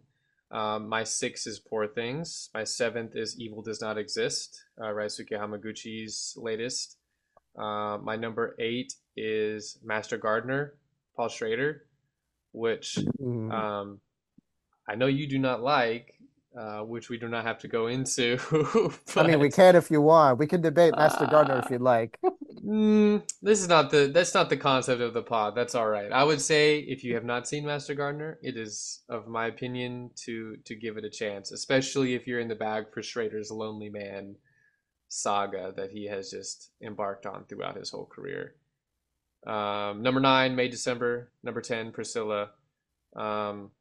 um, my six is Poor Things. My seventh is Evil Does Not Exist, uh, Ryusuke Hamaguchi's latest. Uh, my number eight is Master Gardener, Paul Schrader, which Mm. um, I know you do not like, uh, which we do not have to go into, [laughs] I mean, we can if you want. We can debate Master Gardener uh, if you'd like. Mm, this is not the that's not the concept of the pod. That's all right. I would say if you have not seen Master Gardener, it is of my opinion to to give it a chance, especially if you're in the bag for Schrader's Lonely Man saga that he has just embarked on throughout his whole career. Um, number nine, May December. Number ten, Priscilla. Um,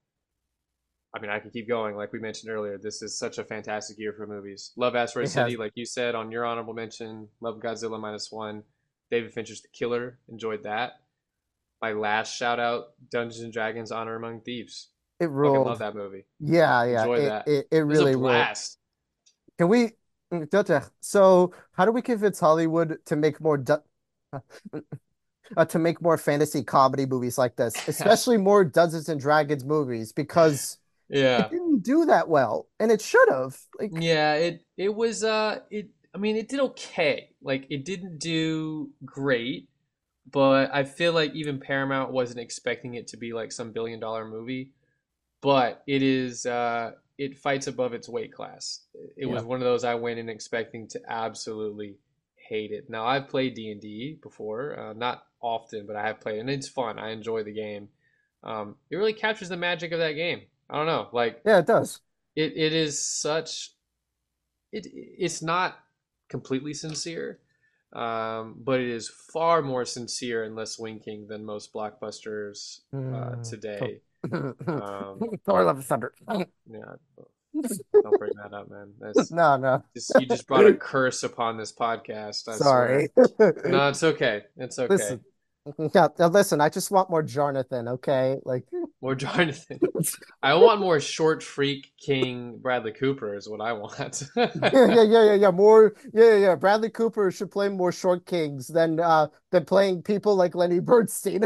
I mean, I can keep going. Like we mentioned earlier, this is such a fantastic year for movies. Love Asteroid It has City, like you said on your honorable mention. Love Godzilla minus one. David Fincher's The Killer. Enjoyed that. My last shout out: Dungeons and Dragons: Honor Among Thieves. it Fucking love that movie. Yeah, yeah. Enjoyed It that. it, it It was really ruled. Can we so how do we convince Hollywood to make more du [laughs] uh, to make more fantasy comedy movies like this, [laughs] especially more Dungeons and Dragons movies, because it didn't do that well, and it should have. Like, yeah. It it was uh it. I mean, it did okay. Like it didn't do great, but I feel like even Paramount wasn't expecting it to be like some billion dollar movie. But it is uh it fights above its weight class. It yeah, was one of those I went in expecting to absolutely hate it. Now I've played D&D before, uh, not often, but I have played and it's fun. I enjoy the game. Um, it really captures the magic of that game. I don't know, like yeah, it does. it, it is such it it's not completely sincere, um, but it is far more sincere and less winking than most blockbusters uh, Mm, today. [laughs] Um, Thor Love and Thunder. yeah, don't bring that up, man. That's [laughs] No, no. just you just brought a curse upon this podcast. I swear. Sorry. No, it's okay. It's [laughs] okay. Listen, [laughs] yeah, now listen, I just want more Jonathan, okay? Like, More Jonathan. [laughs] I want more short freak King Bradley Cooper is what I want. [laughs] yeah, yeah, yeah, yeah, yeah. More, yeah, yeah, yeah. Bradley Cooper should play more short kings than uh than playing people like Lenny Bernstein.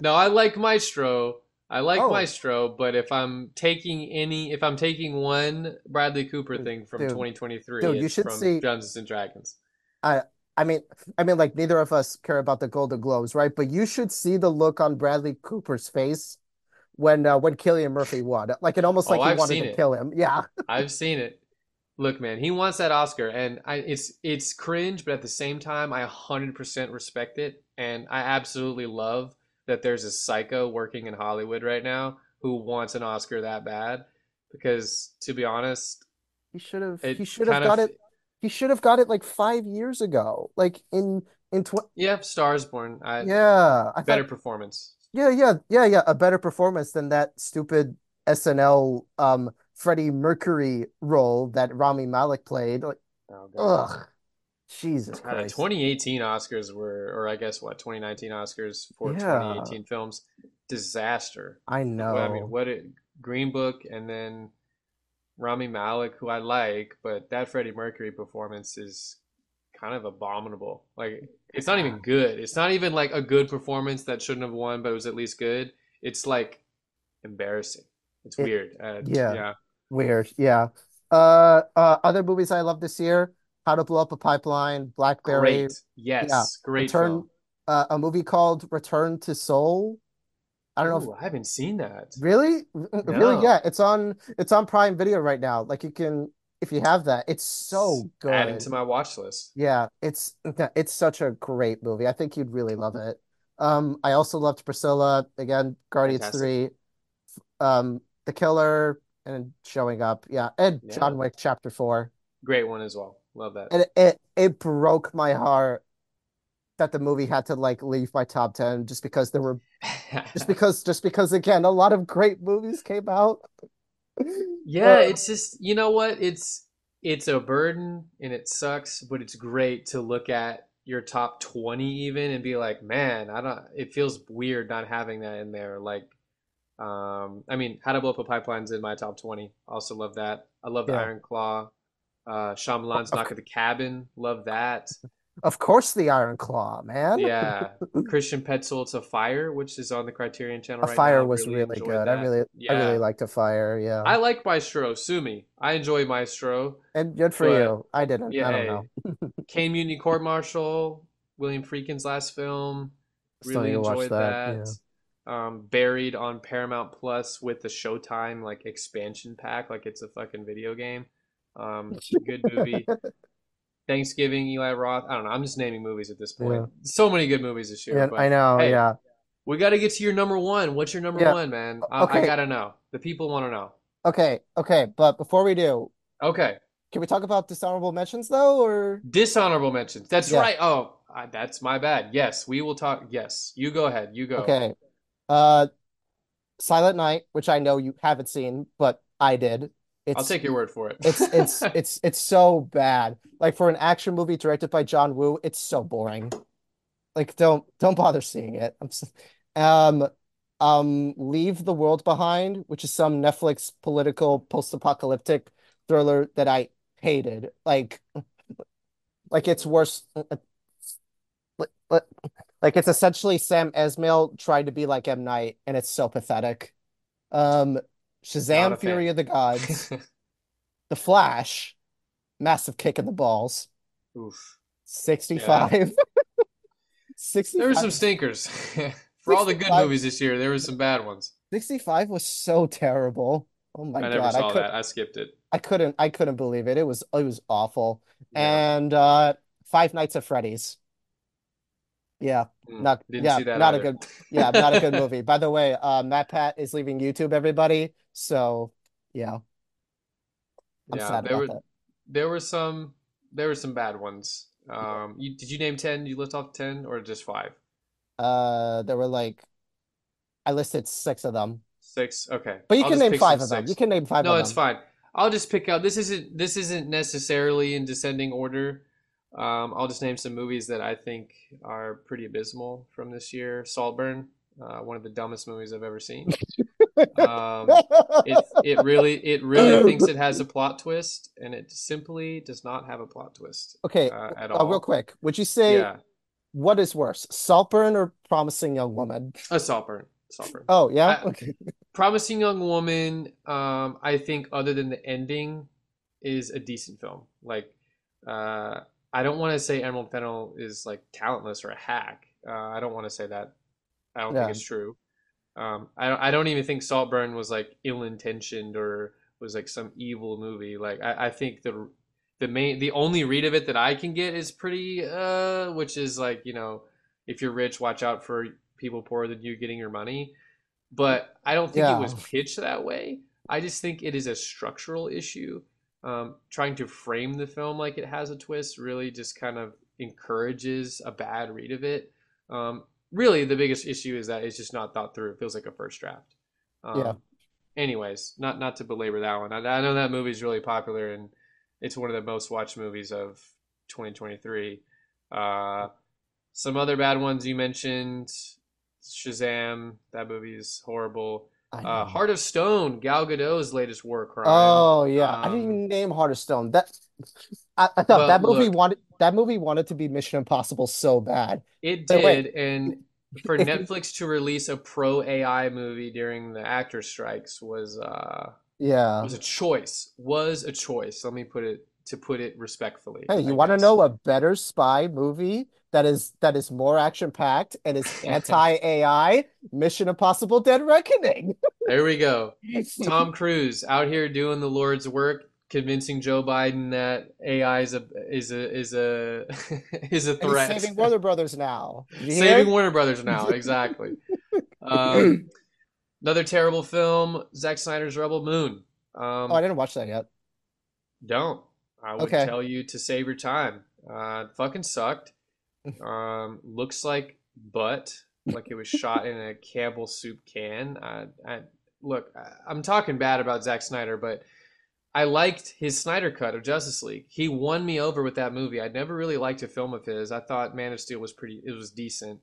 no, I like Maestro. I like Oh, Maestro, but if I'm taking any, if I'm taking one Bradley Cooper thing from dude, 2023, dude, you should from see. Dungeons and Dragons. I, I mean, I mean, like neither of us care about the Golden Globes, right? But you should see the look on Bradley Cooper's face when uh, when Cillian Murphy won. Like it almost Oh, like he I've wanted to it. kill him. Yeah, [laughs] I've seen it. Look, man, he wants that Oscar, and I, it's it's cringe, but at the same time, I 100% respect it, and I absolutely love that there's a psycho working in Hollywood right now who wants an Oscar that bad, because to be honest, he should have. He should have got of it. He should have got it like five years ago. Like in in tw yeah, Stars Born, I Yeah, I better thought. performance. Yeah, yeah, yeah, yeah. A better performance than that stupid SNL um Freddie Mercury role that Rami Malek played. Like, Oh ugh, Jesus Uh, Christ. 2018 Oscars were, or I guess what, 2019 Oscars for Yeah, 2018 films, disaster. I Well, I mean, what it, Green Book and then Rami Malek, who I like, but that Freddie Mercury performance is kind of abominable. Like, it's not even good. It's not even like a good performance that shouldn't have won, but it was at least good. It's like embarrassing. It's It, weird. Uh, yeah, yeah, weird. Yeah. Uh, uh, other movies I love this year: How to Blow Up a Pipeline, Blackberry. great. Yeah, Yes, great Return. Uh, a movie called Return to Seoul. I don't know if I haven't seen that. really, really. Yeah, it's on. It's on Prime Video right now. Like you can, if you have that, it's so Adding to my watch list. Yeah, it's it's such a great movie. I think you'd really love it. Um, I also loved Priscilla, again, Guardians Fantastic. 3, um, The Killer, and showing up. Yeah, and Yeah. John Wick Chapter 4. Great one as well. Love that. And it, it broke my heart that the movie had to like leave my top 10 just because there were [laughs] just because just because again a lot of great movies came out. Yeah, Uh, it's just you know what? It's it's a burden and it sucks, but it's great to look at your top 20 even and be like, man, I don't it feels weird not having that in there. Like um I mean, How to Blow Up a Pipeline's in my top 20. Also love that. I love the yeah. Iron Claw. Uh Shyamalan's Of, Knock at the Cabin. Love that. Of course the Iron Claw, man. Yeah. [laughs] Christian Petzold's A Fire, which is on the Criterion channel A right Fire now. was Really really good. I that. really I really liked A Fire, yeah. I like Maestro, sue me. I enjoy Maestro, And good for you. I didn't. yeah, I don't know. [laughs] Caine Mutiny Court Martial, William Friedkin's last film, Still really enjoyed that. that. Yeah. Um, buried on Paramount Plus with the Showtime like expansion pack, like it's a fucking video game. Um, [laughs] good movie. Thanksgiving, Eli Roth. I don't know. I'm just naming movies at this point. Yeah. So many good movies this year, Yeah, I know, hey, yeah. we got to get to your number one. What's your number Yeah. one, man? I, I gotta know. The people want to know. Okay, okay, but before we do, Okay. can we talk about dishonorable mentions though, or Dishonorable mentions. That's yeah. right. Oh, I, that's my bad. Yes, we will talk. Yes, you go ahead. You go. Okay. Uh Silent Night, which I know you haven't seen, but I did. I'll take your word for it. it's it's [laughs] it's it's so bad. Like for an action movie directed by John Woo, it's so boring. Like don't don't bother seeing it. I'm s um um Leave the World Behind, which is some Netflix political post-apocalyptic thriller that I hated. Like like it's worse like, like it's essentially Sam Esmail tried to be like M. Night and it's so pathetic. Um Shazam fan. Fury of the Gods, [laughs] The Flash, massive kick in the balls. Oof. Yeah. [laughs] 65. There were some stinkers. [laughs] For all the good movies this year, there were some bad ones. 65 was so terrible. Oh my I never God. I saw could that. I skipped it. I couldn't I couldn't believe it. It was it was awful. Yeah. And uh Five Nights at Freddy's. Yeah. Mm, Not didn't yeah, see that not a good yeah, not a good movie. By the way, uh MatPat is leaving YouTube, everybody. So yeah, I'm Yeah, sad there about were that. there were some there were some bad ones. Um, you, did you name 10? You list off 10 or just five? Uh there were like I listed six of them. Six? Okay. But you I'll can name five of them. You can name five No, it's fine. I'll just pick out this isn't this isn't necessarily in descending order. Um, I'll just name some movies that I think are pretty abysmal from this year. Saltburn, uh, one of the dumbest movies I've ever seen. [laughs] Um, it it really it really [laughs] thinks it has a plot twist, and it simply does not have a plot twist Okay, uh, at uh, real quick. Would you say Yeah, what is worse, Saltburn or Promising Young Woman? a Saltburn, Saltburn. Oh, yeah? I, Okay. [laughs] Promising Young Woman, um, I think other than the ending, is a decent film. Like, uh, I don't want to say Emerald Fennell is like talentless or a hack. Uh, I don't want to say that. I don't think it's true. Um, I don't, I don't even think Saltburn was like ill-intentioned or was like some evil movie. Like, I, I think the the main the only read of it that I can get is pretty uh, which is like you know, if you're rich, watch out for people poorer than you getting your money but I don't think it was pitched that way. I just think it is a structural issue. Um, trying to frame the film like it has a twist really just kind of encourages a bad read of it. Um, really, the biggest issue is that it's just not thought through. It feels like a first draft. Yeah. Um, anyways, not not to belabor that one. I, I know that movie is really popular and it's one of the most watched movies of 2023. Uh, some other bad ones you mentioned Shazam, that movie is horrible. Uh. Heart of Stone, Gal Gadot's latest war crime. Oh yeah, I didn't Um, even name Heart of Stone. That I, I thought that movie look, wanted that movie wanted to be Mission Impossible so bad. it But wait, did, and for [laughs] Netflix to release a pro AI movie during the actor strikes was uh yeah. was a choice. Was a choice. Let me put it to put it respectfully, Hey, you want to know a better spy movie that is that is more action packed and is [laughs] anti-AI? Mission Impossible: Dead Reckoning. [laughs] There we go. Tom Cruise out here doing the Lord's work, convincing Joe Biden that AI is a is a is a [laughs] is a threat. saving Warner Brothers now. Saving? Warner Brothers now, exactly. [laughs] Um, another terrible film, Zack Snyder's Rebel Moon. Oh, I Um, didn't watch that yet. don't. I would Okay. tell you to save your time. Uh, fucking sucked. [laughs] Um, looks like butt, like it was shot in a Campbell soup can. I, I look, I, am talking bad about Zack Snyder, but I liked his Snyder cut of Justice League. He won me over with that movie. I'd never really liked a film of his. I thought Man of Steel was pretty. It was decent.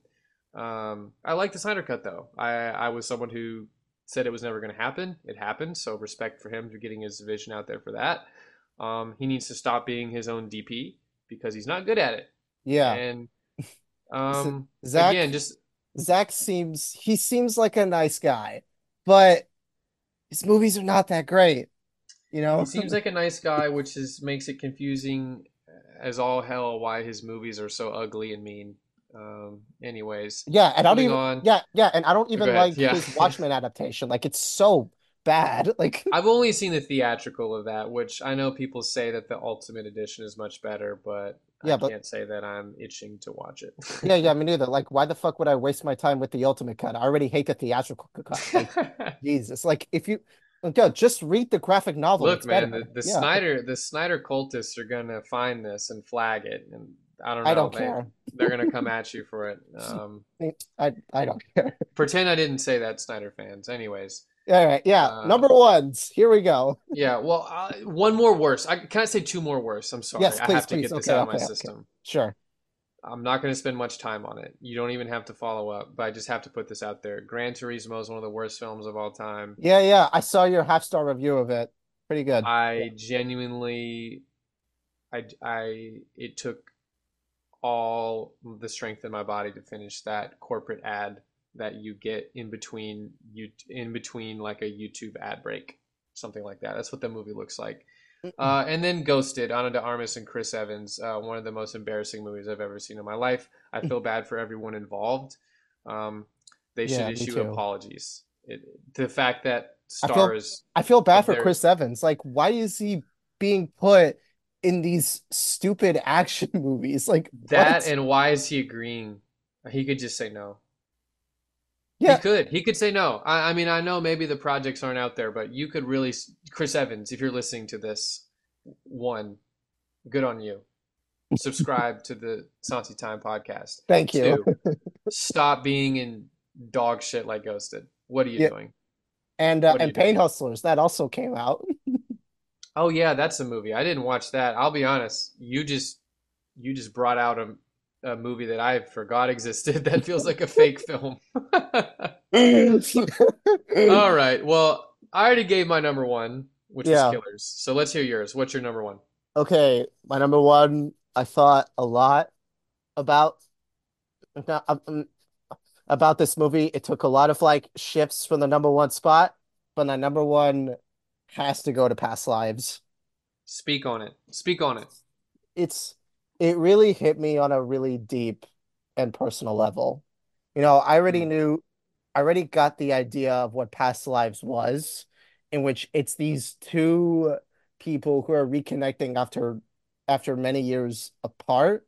Um, I like the Snyder cut though. I I was someone who said it was never going to happen. It happened. So respect for him for getting his vision out there for that. Um, he needs to stop being his own DP because he's not good at it. Yeah. And [laughs] um, Zack, again, just Zack seems he seems like a nice guy, but his movies are not that great. You know, he seems like a nice guy, which is makes it confusing as all hell why his movies are so ugly and mean. Um, anyways, yeah, and I don't even on. yeah, yeah, and I don't even like yeah. his Watchmen adaptation. Like it's so bad. [laughs] Like I've only seen the theatrical of that, which I know people say that the Ultimate Edition is much better, but yeah, I but, can't say that I'm itching to watch it. [laughs] yeah, yeah, me [laughs] neither. Like, why the fuck would I waste my time with the Ultimate cut? I already hate the theatrical cut. Like, Jesus, like if you Go, just read the graphic novel. Look, man, better. the, the yeah. Snyder the Snyder cultists are gonna find this and flag it, and I don't know. I don't they, care. They're gonna come [laughs] at you for it. Um, I I don't [laughs] care. Pretend I didn't say that, Snyder fans. Anyways. All right, yeah. Uh, Number ones. Here we go. Yeah. Well, uh, one more worse. I can I say two more worse. I'm sorry. Yes, please, I have to please. get this okay, out okay, of my system. Okay. Sure. I'm not going to spend much time on it. You don't even have to follow up, but I just have to put this out there. Gran Turismo is one of the worst films of all time. Yeah, yeah. I saw your half star review of it. Pretty good. I yeah. genuinely, I, I, it took all the strength in my body to finish that corporate ad that you get in between you in between like a YouTube ad break, something like that. That's what the movie looks like. Uh, and then Ghosted, Ana de Armas and Chris Evans, uh, one of the most embarrassing movies I've ever seen in my life. I feel bad for everyone involved. Um, they yeah, should issue apologies. It, the fact that stars. I feel, I feel bad for. Chris Evans. Like, why is he being put in these stupid action [laughs] movies? Like that, what? and why is he agreeing? He could just say no. Yeah. He could. He could say no. I, I, mean, I know maybe the projects aren't out there, but you could really, Chris Evans, if you're listening to this, one, good on you. [laughs] Subscribe to the Santi Time podcast. Thank you. Two, [laughs] stop being in dog shit like Ghosted. What are you yeah. doing? And uh, and Pain doing? Hustlers that also came out. [laughs] oh yeah, that's a movie. I didn't watch that. I'll be honest. You just you just brought out a a movie that I forgot [laughs] existed that feels like a [laughs] fake film. [laughs] All right. Well, I already gave my number one, which yeah. was Killers. So let's hear yours. What's your number one? Okay, my number one. I thought a lot about um, about this movie. It took a lot of like shifts from the number one spot, but my number one has to go to Past Lives. Speak on it. Speak on it. It's it really hit me on a really deep and personal level. You know, I already mm. knew, I already got the idea of what Past Lives was, in which it's these two people who are reconnecting after after many years apart,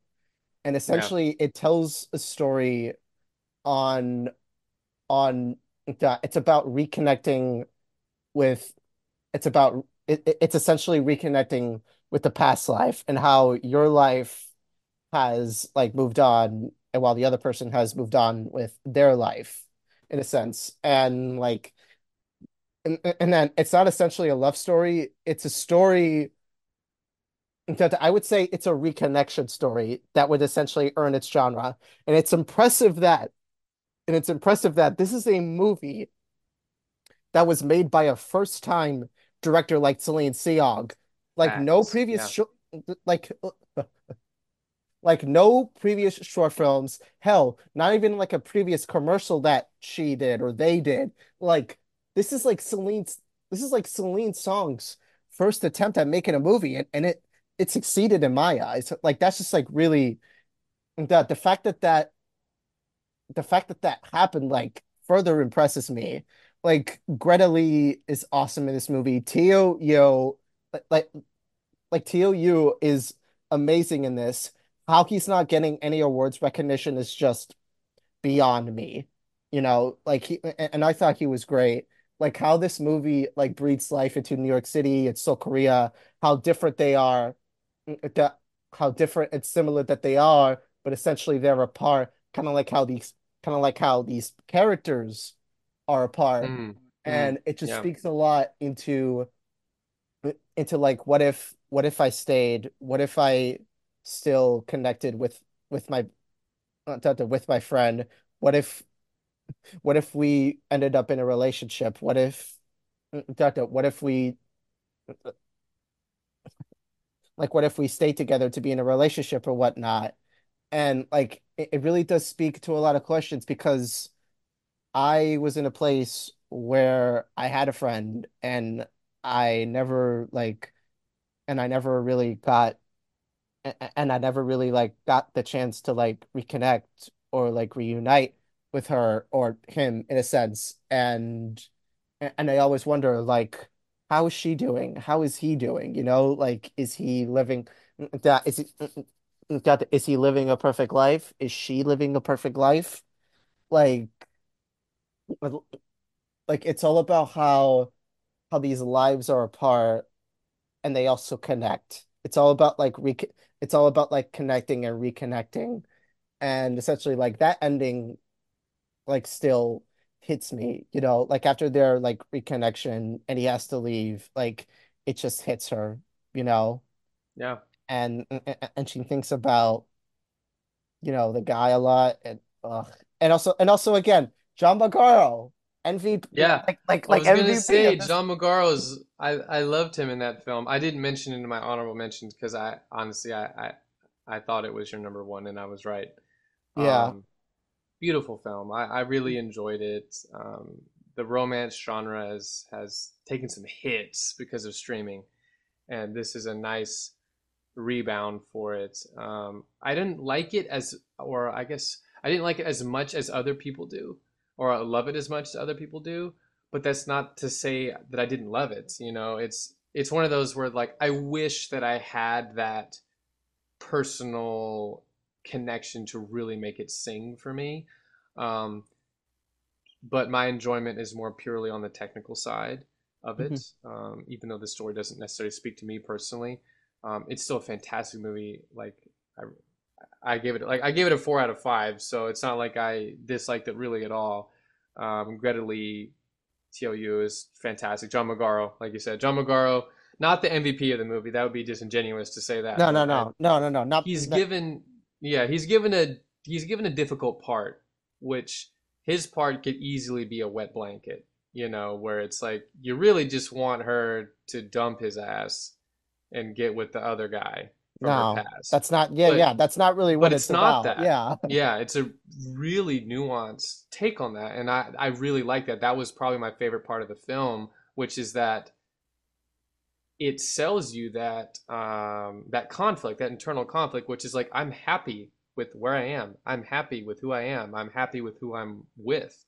and essentially yeah. it tells a story on on that it's about reconnecting with it's about it, it's essentially reconnecting with the past life and how your life has like moved on and while the other person has moved on with their life in a sense. And like and, and then it's not essentially a love story. It's a story that I would say it's a reconnection story that would essentially earn its genre. And it's impressive that and it's impressive that this is a movie that was made by a first time director like Celine Sciamma like no previous yeah. like [laughs] like no previous short films. Hell not even like a previous commercial that she did or they did. Like this is like Celine's this is like Celine Song's first attempt at making a movie and, and it it succeeded in my eyes. Like that's just like really the the fact that that the fact that that happened like further impresses me. Like Greta Lee is awesome in this movie. Teo Yoo like like Teo Yoo is amazing in this. How he's not getting any awards recognition is just beyond me. You know, like he and I thought he was great. Like how this movie like breathes life into New York City and Seoul Korea, how different they are, mm, that how different and similar that they are, but essentially they're apart, kind of like how these kind of like how these characters are apart. Mm, mm, And it just yeah. speaks a lot into into like what if what if I stayed? What if I still connected with with my uh, with my friend? What if what if we ended up in a relationship? What if what if we like what if we stay together to be in a relationship or whatnot? And like it, it really does speak to a lot of questions because I was in a place where I had a friend and I never like and I never really got and I never really like got the chance to like reconnect or like reunite with her or him in a sense. And and I always wonder like how is she doing? How is he doing? You know, like is he living that is he mm, mm, mm, that is he living a perfect life? Is she living a perfect life? Like like it's all about how how these lives are apart and they also connect. It's all about like re it's all about like connecting and reconnecting. And essentially like that ending like still hits me, you know, like after their like reconnection and he has to leave, like it just hits her, you know. Yeah. And and she thinks about, you know, the guy a lot and ugh. And also and also again, John Magaro, MVP Yeah. like like I like was gonna MVP say. John Magaro's I I loved him in that film. I didn't mention it in my honorable mentions because I honestly I, I I thought it was your number one and I was right. Yeah. Um beautiful film. I, I really enjoyed it. Um the romance genre has has taken some hits because of streaming and this is a nice rebound for it. Um, I didn't like it as, or I guess I didn't like it as much as other people do, or I love it as much as other people do. But that's not to say that I didn't love it. You know, it's it's one of those where like I wish that I had that personal connection to really make it sing for me. Um, but my enjoyment is more purely on the technical side of it. Mhm. Um, even though the story doesn't necessarily speak to me personally, um, it's still a fantastic movie. Like I, I gave it like I gave it a four out of five, so it's not like I disliked it really at all. Um, Greta Lee, Teo Yoo is fantastic. John Magaro, like you said, John Magaro, not the MVP of the movie. That would be disingenuous to say that, No, no, no. No, no, no. Not, he's not given yeah he's given a he's given a difficult part which his part could easily be a wet blanket you know where it's like you really just want her to dump his ass and get with the other guy no. past That's not yeah, but yeah, that's not really what it's it's not about. that Yeah. yeah it's a really nuanced take on that and i i really like that that was probably my favorite part of the film which is that it sells you that um, that conflict, that internal conflict, which is like I'm happy with where I am. I'm happy with who I am. I'm happy with who I'm with.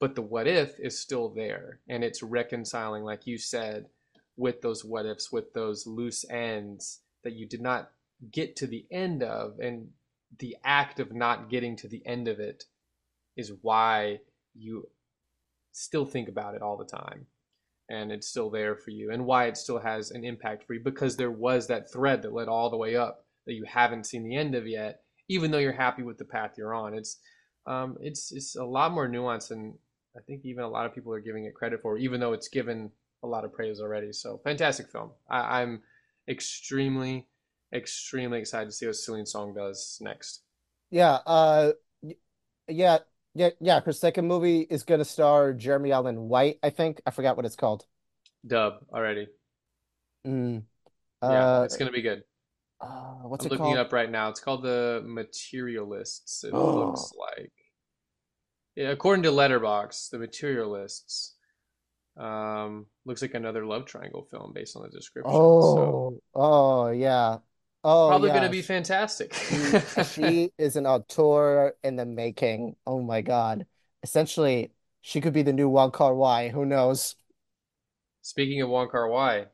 But the what if is still there, and it's reconciling, like you said, with those what ifs, with those loose ends that you did not get to the end of, and the act of not getting to the end of it is why you still think about it all the time and it's still there for you and why it still has an impact for you because there was that thread that led all the way up that you haven't seen the end of yet even though you're happy with the path you're on. It's um, it's it's a lot more nuanced than I think even a lot of people are giving it credit for even though it's given a lot of praise already. So fantastic film. I, I'm extremely extremely excited to see what Celine Song does next Yeah, uh yeah, yeah, yeah. Her second movie is gonna star Jeremy Allen White, I think. I forgot what it's called. dub already Mm, yeah uh, it's gonna be good uh what's I'm it looking it up right now it's called the Materialists it Oh, [gasps] looks like Yeah, according to Letterboxd, the Materialists um, looks like another love triangle film based on the description. So oh, oh yeah. Oh probably going to be fantastic. She she [laughs] is an auteur in the making. Oh my God. Essentially, she could be the new Wong Kar-wai. Who knows? Speaking of Wong Kar-wai,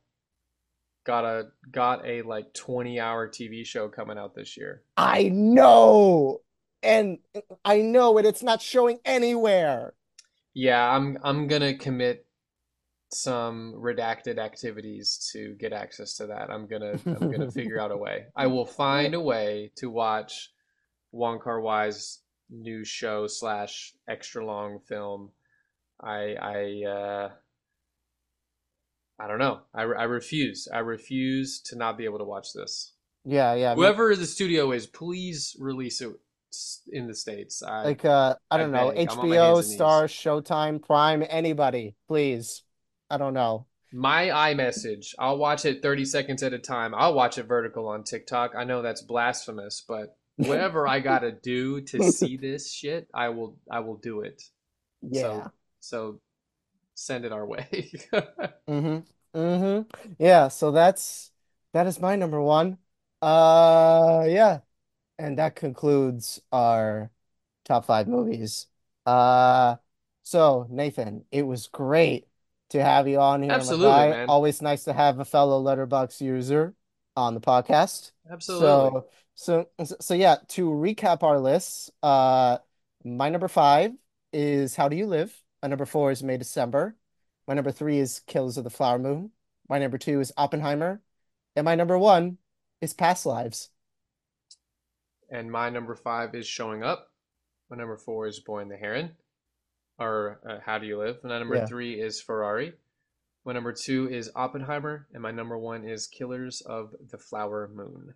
got a got a like 20 hour TV show coming out this year. I know. And I know it. It's not showing anywhere. Yeah, I'm I'm gonna commit some redacted activities to get access to that. I'm gonna [laughs] I'm gonna figure out a way. I will find a way to watch Wong Kar Wai's new show slash extra long film. I I uh, I don't know. I, I refuse. I refuse to not be able to watch this. Yeah, yeah. Whoever the studio is, please release it in the states. I, like uh, I I don't know. I'm on HBO, Star, Showtime, Prime, anybody, please. I don't know. my iMessage. I'll watch it 30 seconds at a time. I'll watch it vertical on TikTok. I know that's blasphemous, but [laughs] whatever I gotta do to [laughs] see this shit, I will. I will do it. Yeah. So, so send it our way. [laughs] Mm-hmm. Mm-hmm. Yeah, so that's that is my number one. Uh yeah. And that concludes our top five movies. Uh so Nathan, it was great to have you on here, Absolutely, man. Always nice to have a fellow Letterboxd user on the podcast. Absolutely. So so so yeah, to recap our lists, uh my number five is How Do You Live? My number four is May December. My number three is Killers of the Flower Moon. My number two is Oppenheimer. And my number one is Past Lives. And my number five is showing up. My number four is Boy and the Heron, or uh, How Do You Live? My number Yeah. three is Ferrari. My number two is Oppenheimer, and my number one is Killers of the Flower Moon.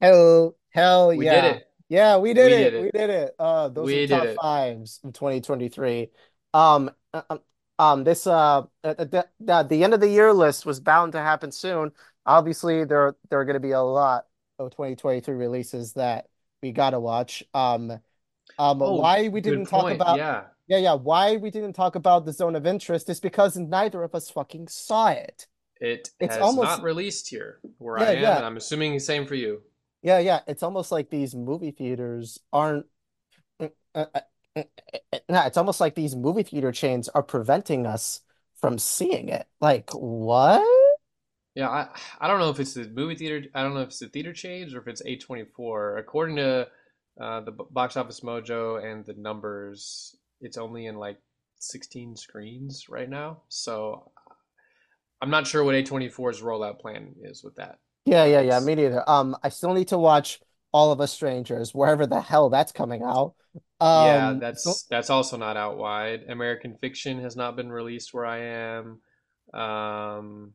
Hell, hell We yeah. did it. Yeah, we did We it. did it. We did it. Uh, those We are did top it. fives of 2023. Um, uh, um, um, this uh, uh, the, the the end of the year list was bound to happen soon. Obviously, there there are going to be a lot of 2023 releases that we gotta watch. Um, um, Oh, why we didn't talk point. about Yeah, yeah, yeah, why we didn't talk about the Zone of Interest is because neither of us fucking saw it. it It's has almost not released here where yeah, I am, yeah, and I'm assuming the same for you. yeah, yeah. It's almost like these movie theaters aren't. uh, uh, uh, uh, uh, it's almost like these movie theater chains are preventing us from seeing it. Like, what? Yeah, I I don't know if it's the movie theater. I don't know if it's the theater chains or if it's A24. According to uh, the Box Office Mojo and the numbers, it's only in like 16 screens right now. So I'm not sure what A24's rollout plan is with that. Yeah, yeah, yeah. Me neither. Um, I still need to watch All of Us Strangers, wherever the hell that's coming out. yeah, Um, so that's that's also not out wide. American Fiction has not been released where I am. Um,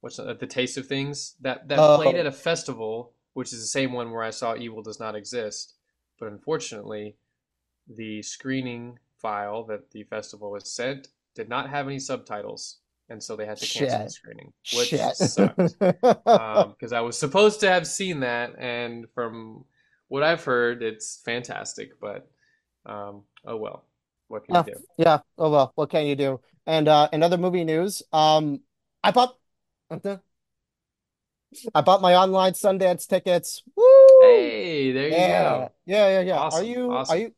what's the, the Taste of Things that that played at oh a festival, which is the same one where I saw Evil Does Not Exist, but unfortunately, the screening file that the festival was sent did not have any subtitles, and so they had to cancel the screening, which shit. sucked. Um, [laughs] because I was supposed to have seen that, and from what I've heard, it's fantastic, but um, oh well, what can you do? yeah. Oh well, what can you do? And uh in other movie news, um I bought I bought my online Sundance tickets. Woo! Hey, there you Yeah. go. Yeah, yeah, yeah. Are Awesome, you are you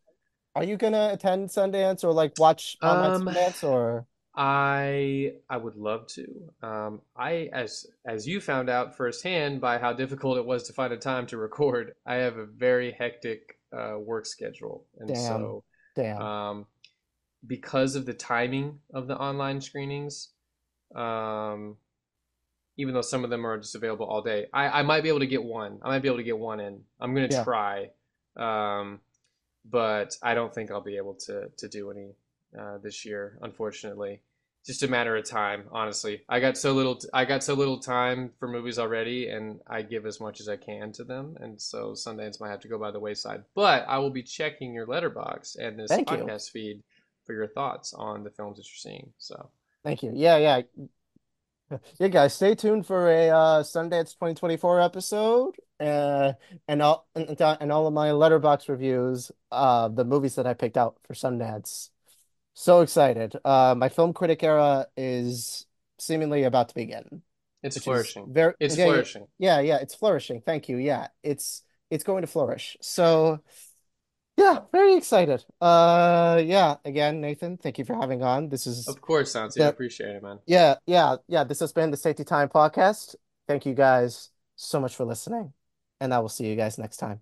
are you gonna attend Sundance or like watch online Um, Sundance or I I would love to. Um, I as as you found out firsthand by how difficult it was to find a time to record, I have a very hectic uh, work schedule, and damn, so damn. um, because of the timing of the online screenings, um, even though some of them are just available all day, I, I might be able to get one. I might be able to get one in. I'm gonna Yeah. try, um, but I don't think I'll be able to to do any uh, this year, unfortunately. Just a matter of time, honestly. I got so little. I got so little time for movies already, and I give as much as I can to them, and so Sundance might have to go by the wayside. But I will be checking your Letterboxd and this Thank you. podcast feed for your thoughts on the films that you're seeing. So Thank you. Yeah, yeah. Yeah, guys, stay tuned for a uh Sundance 2024 episode. Uh and all and, and all of my Letterboxd reviews of the movies that I picked out for Sundance. So excited. Uh my film critic era is seemingly about to begin, it's flourishing. very It's yeah, flourishing. yeah, yeah, it's flourishing. Thank you. Yeah, it's it's going to flourish. So yeah, very excited. Uh yeah, again, Nathan, thank you for having on. This is Of course, Santi. I appreciate it, man. yeah, yeah, yeah. This has been the Santi Time Podcast. Thank you guys so much for listening, and I will see you guys next time.